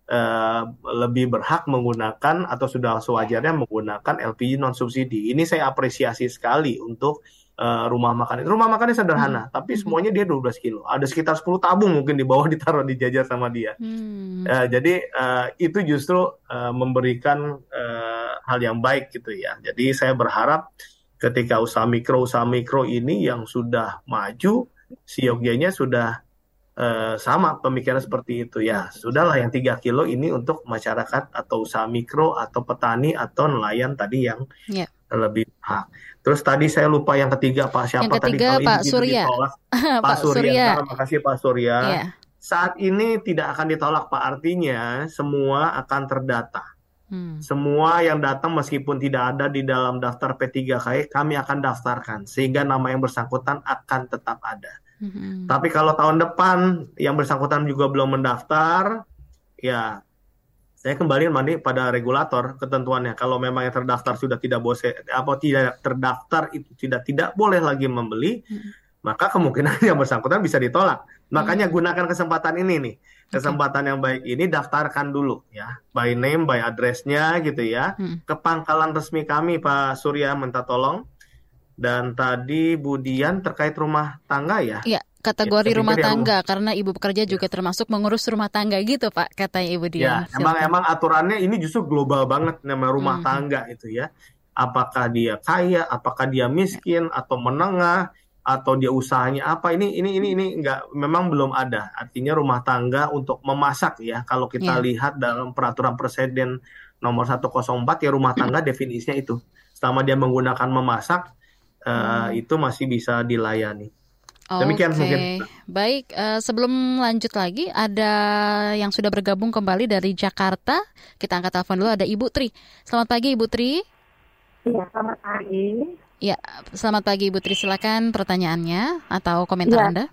uh, lebih berhak menggunakan atau sudah sewajarnya menggunakan LPG non subsidi. Ini saya apresiasi sekali untuk uh, rumah makan. Rumah makannya sederhana, hmm. tapi semuanya dia 12 kilo. Ada sekitar 10 tabung mungkin di bawah ditaruh di jajar sama dia. Hmm. Uh, jadi uh, itu justru uh, memberikan uh, hal yang baik gitu ya. Jadi saya berharap ketika usaha mikro usaha mikro ini yang sudah maju, siogyanya sudah uh, sama pemikiran seperti itu ya. Sudahlah yang tiga kilo ini untuk masyarakat atau usaha mikro atau petani atau nelayan tadi yang yeah. lebih hak. Terus tadi saya lupa yang ketiga Pak siapa yang ketiga, tadi Pak Surya. Pak, Pak Surya. Surya. Terima kasih Pak Surya. Yeah. Saat ini tidak akan ditolak Pak artinya semua akan terdata. Hmm. Semua yang datang meskipun tidak ada di dalam daftar P3K kami akan daftarkan sehingga nama yang bersangkutan akan tetap ada. Hmm. Tapi kalau tahun depan yang bersangkutan juga belum mendaftar, ya saya kembali mandi pada regulator ketentuannya. Kalau memang yang terdaftar sudah tidak boleh apa tidak terdaftar itu tidak tidak boleh lagi membeli, hmm. maka kemungkinan yang bersangkutan bisa ditolak. Makanya hmm. gunakan kesempatan ini nih. Kesempatan okay. yang baik ini daftarkan dulu ya, by name, by addressnya gitu ya. Hmm. Ke pangkalan resmi kami Pak Surya minta tolong. Dan tadi Budian terkait rumah tangga ya. Iya kategori ya, rumah tangga karena ibu pekerja juga ya. termasuk mengurus rumah tangga gitu pak katanya ibu dia. Ya, emang emang aturannya ini justru global banget nama rumah hmm. tangga itu ya. Apakah dia kaya, apakah dia miskin ya. atau menengah atau dia usahanya apa ini ini ini ini enggak memang belum ada artinya rumah tangga untuk memasak ya kalau kita ya. lihat dalam peraturan presiden nomor 104 ya rumah tangga definisinya itu selama dia menggunakan memasak uh, itu masih bisa dilayani Demikian okay. mungkin. Baik, uh, sebelum lanjut lagi ada yang sudah bergabung kembali dari Jakarta. Kita angkat telepon dulu ada Ibu Tri. Selamat pagi Ibu Tri. Iya, selamat pagi. Ya, selamat pagi Ibu Tri. Silakan pertanyaannya atau komentar ya. Anda.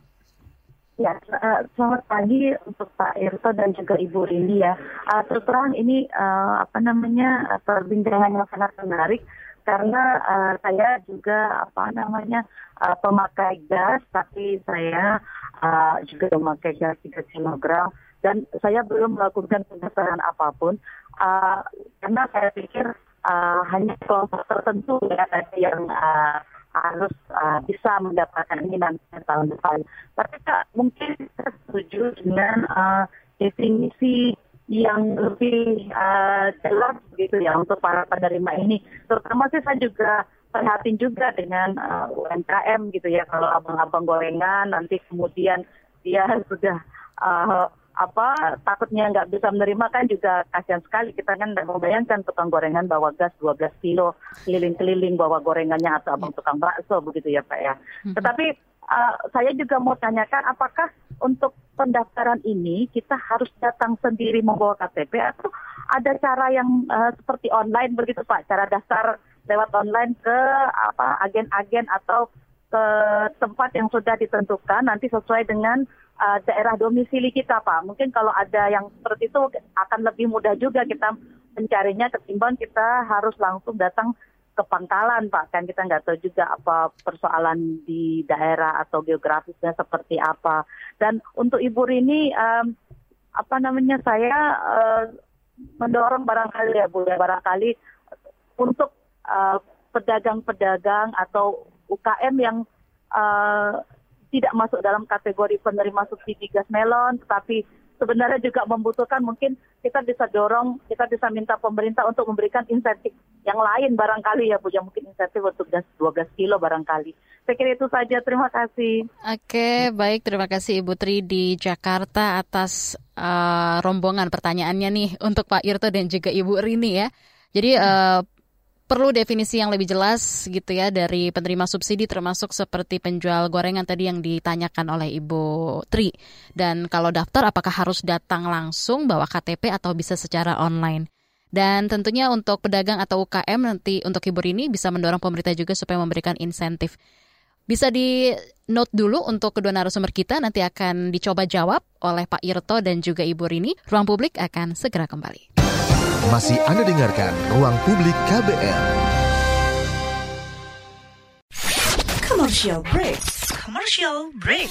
Ya, uh, selamat pagi untuk Pak Irto dan juga Ibu Rini ya. Uh, terus terang ini uh, apa namanya perbincangan yang sangat menarik karena uh, saya juga apa namanya uh, pemakai gas, tapi saya uh, juga memakai gas 3 kg dan saya belum melakukan pendaftaran apa pun uh, karena saya pikir uh, hanya kelompok tertentu ya yang uh, harus uh, bisa mendapatkan ini nanti tahun depan. Tapi Kak, mungkin saya setuju dengan uh, definisi yang lebih uh, jelas begitu ya untuk para penerima ini. Terutama sih saya juga perhatiin juga dengan uh, UMKM gitu ya kalau abang-abang gorengan nanti kemudian dia sudah uh, apa takutnya nggak bisa menerima kan juga kasihan sekali. Kita kan nggak membayangkan tukang gorengan bawa gas 12 kilo keliling-keliling bawa gorengannya atau abang tukang bakso begitu ya pak ya. Tetapi uh, saya juga mau tanyakan apakah untuk pendaftaran ini kita harus datang sendiri membawa KTP atau ada cara yang uh, seperti online begitu Pak, cara daftar lewat online ke apa agen-agen atau ke tempat yang sudah ditentukan nanti sesuai dengan uh, daerah domisili kita Pak. Mungkin kalau ada yang seperti itu akan lebih mudah juga kita mencarinya ketimbang kita harus langsung datang ke pangkalan Pak. Kan kita nggak tahu juga apa persoalan di daerah atau geografisnya seperti apa. Dan untuk Ibu Rini um, apa namanya saya uh, mendorong barangkali ya Bu ya barangkali untuk Eh, pedagang-pedagang uh, atau UKM yang uh, tidak masuk dalam kategori penerima subsidi gas melon, tetapi sebenarnya juga membutuhkan mungkin kita bisa dorong, kita bisa minta pemerintah untuk memberikan insentif yang lain barangkali ya Bu, ya mungkin insentif untuk gas 12 kilo barangkali. Saya kira itu saja, terima kasih. Oke, baik terima kasih Ibu Tri di Jakarta atas uh, rombongan pertanyaannya nih untuk Pak Irto dan juga Ibu Rini ya. Jadi uh, perlu definisi yang lebih jelas gitu ya dari penerima subsidi termasuk seperti penjual gorengan tadi yang ditanyakan oleh Ibu Tri. Dan kalau daftar apakah harus datang langsung bawa KTP atau bisa secara online? Dan tentunya untuk pedagang atau UKM nanti untuk Ibu Rini bisa mendorong pemerintah juga supaya memberikan insentif. Bisa di note dulu untuk kedua narasumber kita nanti akan dicoba jawab oleh Pak Irto dan juga Ibu Rini. Ruang publik akan segera kembali. Masih Anda dengarkan Ruang Publik KBR. Commercial break. Commercial break.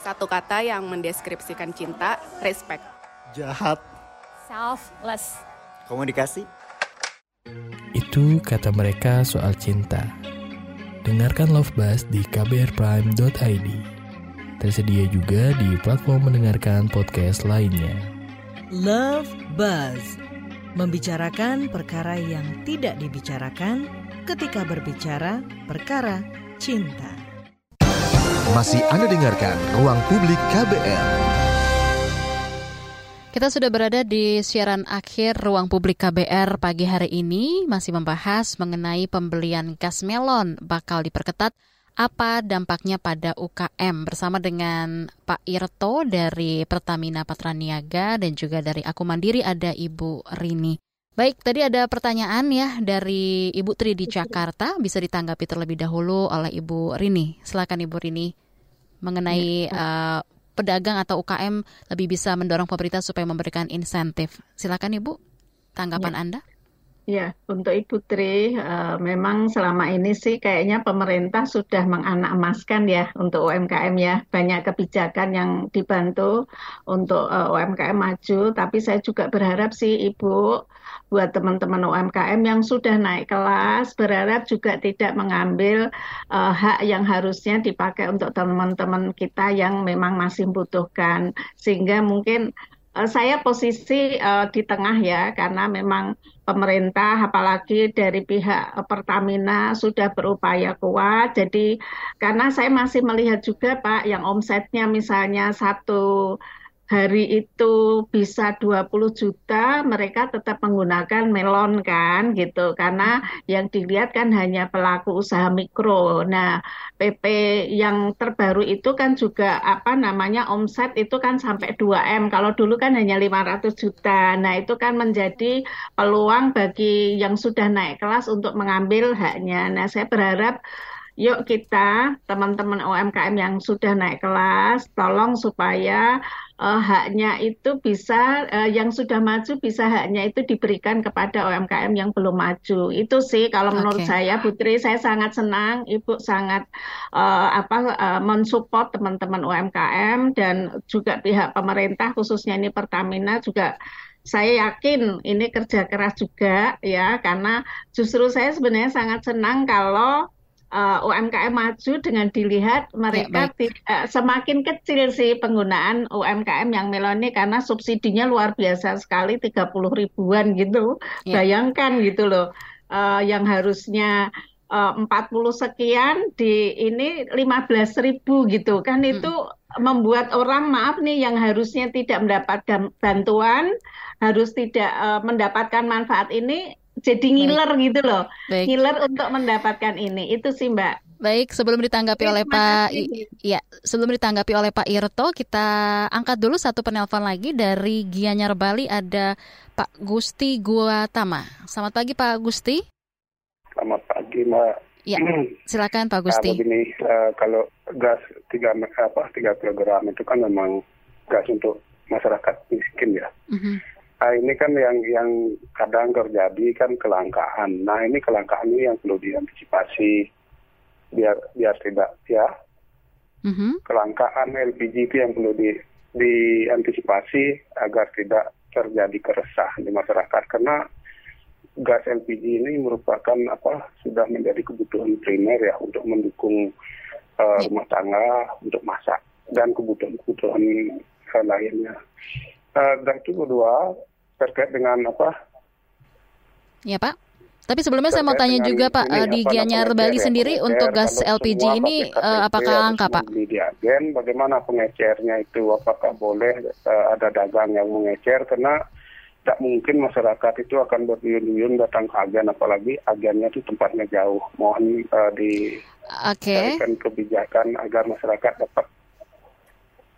Satu kata yang mendeskripsikan cinta, respect. Jahat. Selfless. Komunikasi. Itu kata mereka soal cinta. Dengarkan Love Buzz di kbrprime.id. Tersedia juga di platform mendengarkan podcast lainnya. Love Buzz membicarakan perkara yang tidak dibicarakan ketika berbicara perkara cinta. Masih Anda dengarkan Ruang Publik KBR. Kita sudah berada di siaran akhir Ruang Publik KBR pagi hari ini masih membahas mengenai pembelian gas melon bakal diperketat apa dampaknya pada UKM bersama dengan Pak Irto dari Pertamina Patraniaga dan juga dari Aku Mandiri ada Ibu Rini. Baik, tadi ada pertanyaan ya dari Ibu Tri di Jakarta, bisa ditanggapi terlebih dahulu oleh Ibu Rini. Silakan Ibu Rini mengenai uh, pedagang atau UKM lebih bisa mendorong pemerintah supaya memberikan insentif. Silakan Ibu, tanggapan ya. Anda. Ya, untuk Ibu Tri, uh, memang selama ini sih kayaknya pemerintah sudah menganak emaskan ya untuk UMKM ya. Banyak kebijakan yang dibantu untuk uh, UMKM maju, tapi saya juga berharap sih Ibu, buat teman-teman UMKM yang sudah naik kelas, berharap juga tidak mengambil uh, hak yang harusnya dipakai untuk teman-teman kita yang memang masih membutuhkan. Sehingga mungkin saya posisi uh, di tengah ya, karena memang pemerintah apalagi dari pihak Pertamina sudah berupaya kuat. Jadi karena saya masih melihat juga Pak yang omsetnya misalnya satu hari itu bisa 20 juta, mereka tetap menggunakan melon kan gitu. Karena yang dilihat kan hanya pelaku usaha mikro. Nah, PP yang terbaru itu kan juga apa namanya omset itu kan sampai 2M. Kalau dulu kan hanya 500 juta. Nah, itu kan menjadi peluang bagi yang sudah naik kelas untuk mengambil haknya. Nah, saya berharap yuk kita teman-teman UMKM yang sudah naik kelas tolong supaya uh, haknya itu bisa uh, yang sudah maju bisa haknya itu diberikan kepada UMKM yang belum maju itu sih kalau okay. menurut saya Putri saya sangat senang Ibu sangat uh, apa uh, mensupport teman-teman UMKM dan juga pihak pemerintah khususnya ini Pertamina juga saya yakin ini kerja keras juga ya karena justru saya sebenarnya sangat senang kalau uh, eh, UMKM maju dengan dilihat mereka ya, tidak semakin kecil sih penggunaan UMKM yang meloni karena subsidinya luar biasa sekali 30 ribuan gitu. Ya. Bayangkan gitu loh. Uh, yang harusnya eh, uh, 40 sekian di ini 15 ribu gitu kan hmm. itu membuat orang maaf nih yang harusnya tidak mendapatkan bantuan harus tidak uh, mendapatkan manfaat ini jadi ngiler Baik. gitu loh. Baik. Ngiler untuk mendapatkan ini. Itu sih Mbak. Baik, sebelum ditanggapi oleh Pak ya, sebelum ditanggapi oleh Pak Irto, kita angkat dulu satu penelpon lagi dari Gianyar Bali ada Pak Gusti Guatama. Selamat pagi Pak Gusti. Selamat pagi Mbak. Ya, silakan Pak Gusti. Nah, begini, uh, kalau gas tiga apa tiga kilogram itu kan memang gas untuk masyarakat miskin ya. Mm -hmm. Nah, ini kan yang yang kadang terjadi kan kelangkaan. Nah ini kelangkaan ini yang perlu diantisipasi biar biar tidak ya mm-hmm. kelangkaan LPG itu yang perlu di diantisipasi agar tidak terjadi keresahan di masyarakat karena gas LPG ini merupakan apa sudah menjadi kebutuhan primer ya untuk mendukung uh, rumah tangga untuk masak dan kebutuhan-kebutuhan lainnya. Uh, dan itu kedua terkait dengan apa? Ya Pak. Tapi sebelumnya saya mau tanya juga Pak ini, di Gianyar Bali sendiri untuk gas LPG ini uh, apakah langka Pak? Di agen, bagaimana pengecernya itu? Apakah boleh uh, ada dagang yang mengecer? Karena tidak mungkin masyarakat itu akan berduyun-duyun datang ke agen, apalagi agennya itu tempatnya jauh. Mohon uh, di okay. kebijakan agar masyarakat dapat.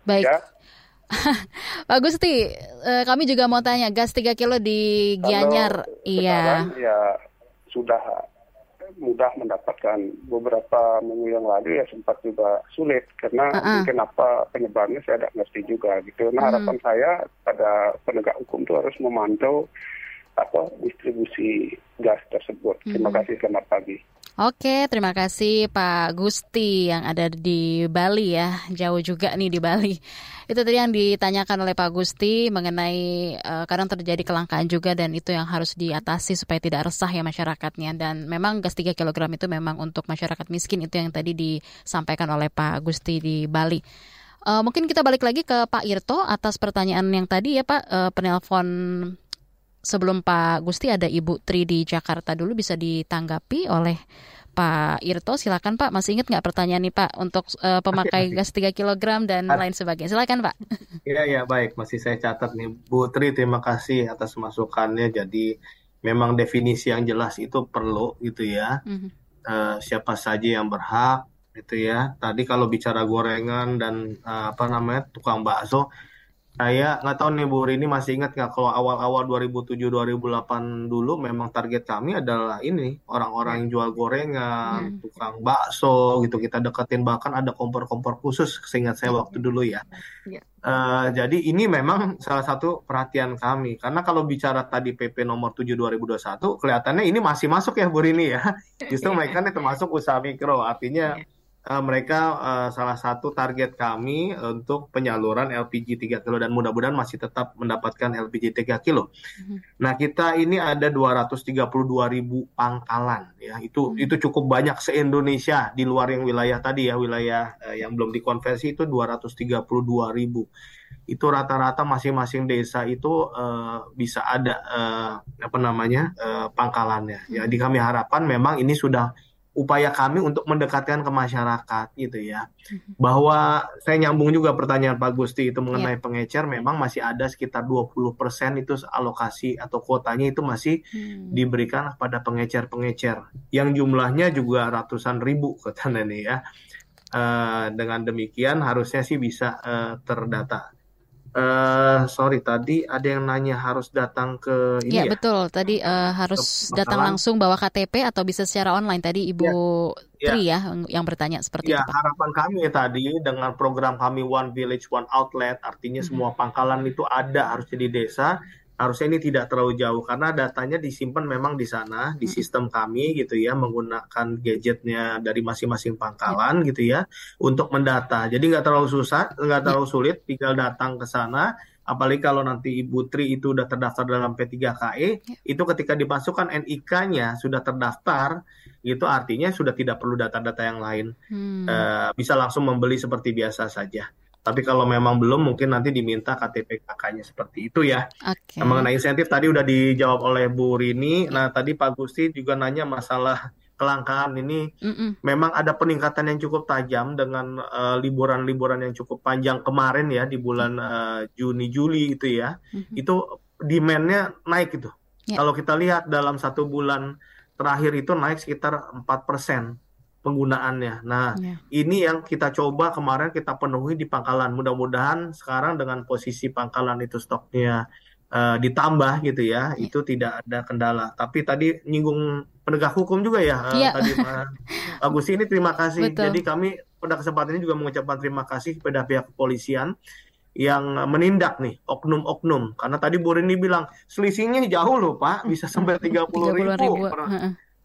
Baik. Ya, Pak Gusti, kami juga mau tanya gas 3 kilo di Gianyar. Iya. Ya sudah mudah mendapatkan beberapa minggu yang lalu ya sempat juga sulit karena uh -uh. kenapa penyebabnya saya tidak ngerti juga gitu. Nah harapan hmm. saya pada penegak hukum itu harus memantau apa distribusi gas tersebut. Terima hmm. kasih selamat pagi. Oke, terima kasih Pak Gusti yang ada di Bali ya, jauh juga nih di Bali. Itu tadi yang ditanyakan oleh Pak Gusti mengenai uh, kadang terjadi kelangkaan juga dan itu yang harus diatasi supaya tidak resah ya masyarakatnya. Dan memang gas 3 kg itu memang untuk masyarakat miskin itu yang tadi disampaikan oleh Pak Gusti di Bali. Uh, mungkin kita balik lagi ke Pak Irto atas pertanyaan yang tadi ya Pak, uh, penelpon sebelum Pak Gusti ada Ibu Tri di Jakarta dulu bisa ditanggapi oleh Pak Irto. Silakan Pak, masih ingat nggak pertanyaan nih Pak untuk uh, pemakai gas 3 kg dan lain sebagainya. Silakan Pak. Iya ya baik, masih saya catat nih Bu Tri. Terima kasih atas masukannya. Jadi memang definisi yang jelas itu perlu gitu ya. Mm -hmm. uh, siapa saja yang berhak gitu ya. Tadi kalau bicara gorengan dan uh, apa namanya tukang bakso saya nggak tahu nih Bu Rini masih ingat nggak kalau awal-awal 2007-2008 dulu memang target kami adalah ini orang-orang yang jual gorengan, hmm. tukang bakso gitu kita deketin bahkan ada kompor-kompor khusus seingat saya waktu dulu ya. ya. Uh, jadi ini memang salah satu perhatian kami karena kalau bicara tadi PP nomor 7 2021 kelihatannya ini masih masuk ya Bu Rini ya. Justru mereka ini termasuk usaha mikro artinya ya uh, mereka uh, salah satu target kami untuk penyaluran LPG 3 kilo dan mudah-mudahan masih tetap mendapatkan LPG 3 kilo. Mm-hmm. Nah, kita ini ada 232 ribu pangkalan ya. Itu mm-hmm. itu cukup banyak se-Indonesia di luar yang wilayah tadi ya, wilayah uh, yang belum dikonversi itu 232 ribu. Itu rata-rata masing-masing desa itu uh, bisa ada uh, apa namanya? Uh, pangkalannya. Ya, di kami harapan memang ini sudah upaya kami untuk mendekatkan ke masyarakat gitu ya. Mhm. Bahwa saya nyambung juga pertanyaan Pak Gusti itu mengenai yeah. pengecer memang masih ada sekitar 20% itu alokasi atau kuotanya itu masih hmm. diberikan pada pengecer-pengecer yang jumlahnya juga ratusan ribu katanya nih ya. Uh, dengan demikian harusnya sih bisa uh, terdata. Uh, sorry tadi ada yang nanya harus datang ke ini ya, ya? betul tadi uh, harus datang langsung bawa KTP atau bisa secara online tadi Ibu ya. Tri ya. ya yang bertanya seperti ya, itu Pak. harapan kami tadi dengan program kami One Village One Outlet artinya hmm. semua pangkalan itu ada harus di desa harusnya ini tidak terlalu jauh karena datanya disimpan memang di sana di sistem kami gitu ya menggunakan gadgetnya dari masing-masing pangkalan gitu ya untuk mendata. Jadi nggak terlalu susah nggak terlalu sulit tinggal datang ke sana. Apalagi kalau nanti Ibu Tri itu sudah terdaftar dalam P3KE itu ketika dimasukkan NIK-nya sudah terdaftar itu artinya sudah tidak perlu data-data yang lain. Hmm. e, bisa langsung membeli seperti biasa saja tapi kalau memang belum, mungkin nanti diminta KTP kakaknya seperti itu ya. Okay. Nah, mengenai insentif tadi udah dijawab oleh Bu Rini. Nah tadi Pak Gusti juga nanya masalah kelangkaan ini. Mm -mm. Memang ada peningkatan yang cukup tajam dengan uh, liburan-liburan yang cukup panjang kemarin ya di bulan uh, Juni Juli itu ya. Mm -hmm. Itu demandnya naik itu. Yeah. Kalau kita lihat dalam satu bulan terakhir itu naik sekitar 4 persen penggunaannya. Nah, yeah. ini yang kita coba kemarin kita penuhi di pangkalan. Mudah-mudahan sekarang dengan posisi pangkalan itu stoknya uh, ditambah gitu ya, yeah. itu tidak ada kendala. Tapi tadi nyinggung penegak hukum juga ya uh, yeah. tadi Pak Agus ini terima kasih. Betul. Jadi kami pada kesempatan ini juga mengucapkan terima kasih kepada pihak kepolisian yang menindak nih oknum-oknum karena tadi Bu Rini bilang selisihnya jauh loh Pak bisa sampai tiga puluh ribu, ribu.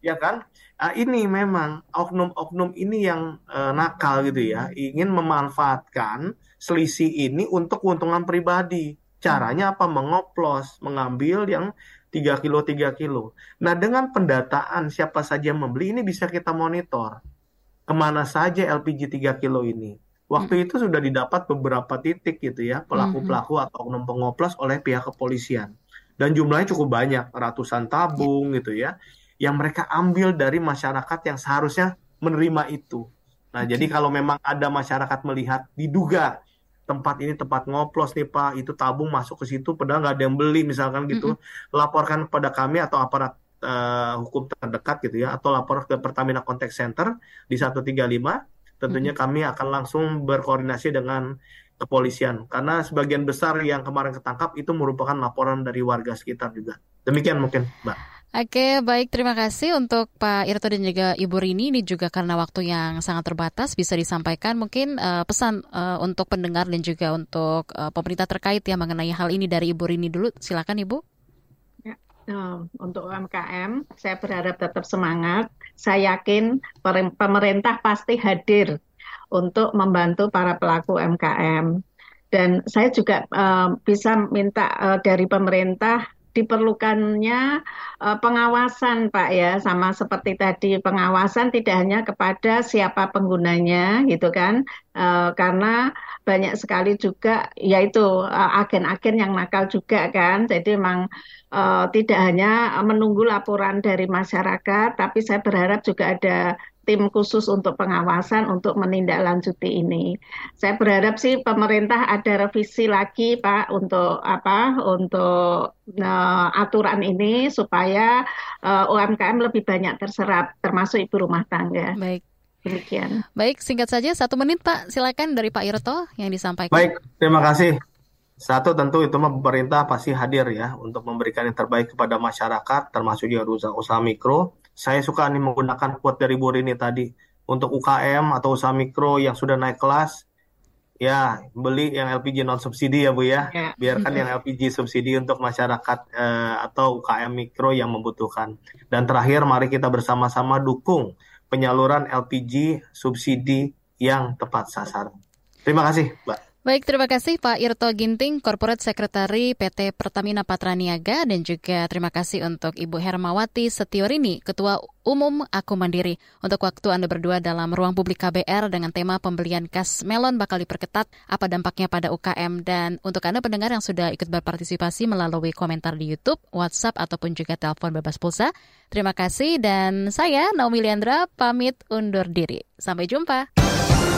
Ya kan uh, ini memang oknum-oknum ini yang uh, nakal gitu ya, ingin memanfaatkan selisih ini untuk keuntungan pribadi. Caranya apa? Mengoplos, mengambil yang 3 kilo 3 kilo. Nah, dengan pendataan siapa saja yang membeli ini bisa kita monitor. ke mana saja LPG 3 kilo ini. Waktu hmm. itu sudah didapat beberapa titik gitu ya, pelaku-pelaku hmm. atau oknum pengoplos oleh pihak kepolisian. Dan jumlahnya cukup banyak, ratusan tabung gitu ya, yang mereka ambil dari masyarakat yang seharusnya menerima itu. Nah, okay. jadi kalau memang ada masyarakat melihat diduga tempat ini tempat ngoplos nih Pak, itu tabung masuk ke situ padahal nggak ada yang beli misalkan gitu, mm -hmm. laporkan kepada kami atau aparat uh, hukum terdekat gitu ya, atau lapor ke Pertamina Contact Center di 135, tentunya mm -hmm. kami akan langsung berkoordinasi dengan kepolisian karena sebagian besar yang kemarin ketangkap itu merupakan laporan dari warga sekitar juga. Demikian mungkin, Mbak. Oke, baik. Terima kasih untuk Pak Irto dan juga Ibu Rini. Ini juga karena waktu yang sangat terbatas bisa disampaikan mungkin uh, pesan uh, untuk pendengar dan juga untuk uh, pemerintah terkait ya mengenai hal ini dari Ibu Rini dulu. Silakan Ibu. Ya, untuk UMKM, saya berharap tetap semangat. Saya yakin pemerintah pasti hadir untuk membantu para pelaku UMKM. Dan saya juga uh, bisa minta uh, dari pemerintah diperlukannya uh, pengawasan Pak ya. Sama seperti tadi pengawasan tidak hanya kepada siapa penggunanya gitu kan. Uh, karena banyak sekali juga yaitu uh, agen-agen yang nakal juga kan. Jadi memang uh, tidak hanya menunggu laporan dari masyarakat tapi saya berharap juga ada tim khusus untuk pengawasan untuk menindaklanjuti ini. Saya berharap sih pemerintah ada revisi lagi Pak untuk apa untuk uh, aturan ini supaya uh, eh, UMKM lebih banyak terserap termasuk ibu rumah tangga. Baik. Demikian. Baik, singkat saja satu menit Pak, silakan dari Pak Irto yang disampaikan. Baik, terima kasih. Satu tentu itu pemerintah pasti hadir ya untuk memberikan yang terbaik kepada masyarakat termasuk juga usaha, usaha mikro saya suka nih menggunakan quote dari Bu Rini tadi. Untuk UKM atau usaha mikro yang sudah naik kelas ya beli yang LPG non subsidi ya Bu ya, ya. biarkan yang LPG subsidi untuk masyarakat eh, atau UKM mikro yang membutuhkan. Dan terakhir mari kita bersama-sama dukung penyaluran LPG subsidi yang tepat sasaran. Terima kasih Mbak Baik, terima kasih Pak Irto Ginting, Corporate Secretary PT Pertamina Patraniaga, dan juga terima kasih untuk Ibu Hermawati Setiorini, Ketua Umum Aku Mandiri. Untuk waktu Anda berdua dalam ruang publik KBR dengan tema pembelian gas melon bakal diperketat, apa dampaknya pada UKM, dan untuk Anda pendengar yang sudah ikut berpartisipasi melalui komentar di YouTube, WhatsApp, ataupun juga telepon bebas pulsa, terima kasih, dan saya, Naomi Liandra, pamit undur diri. Sampai jumpa.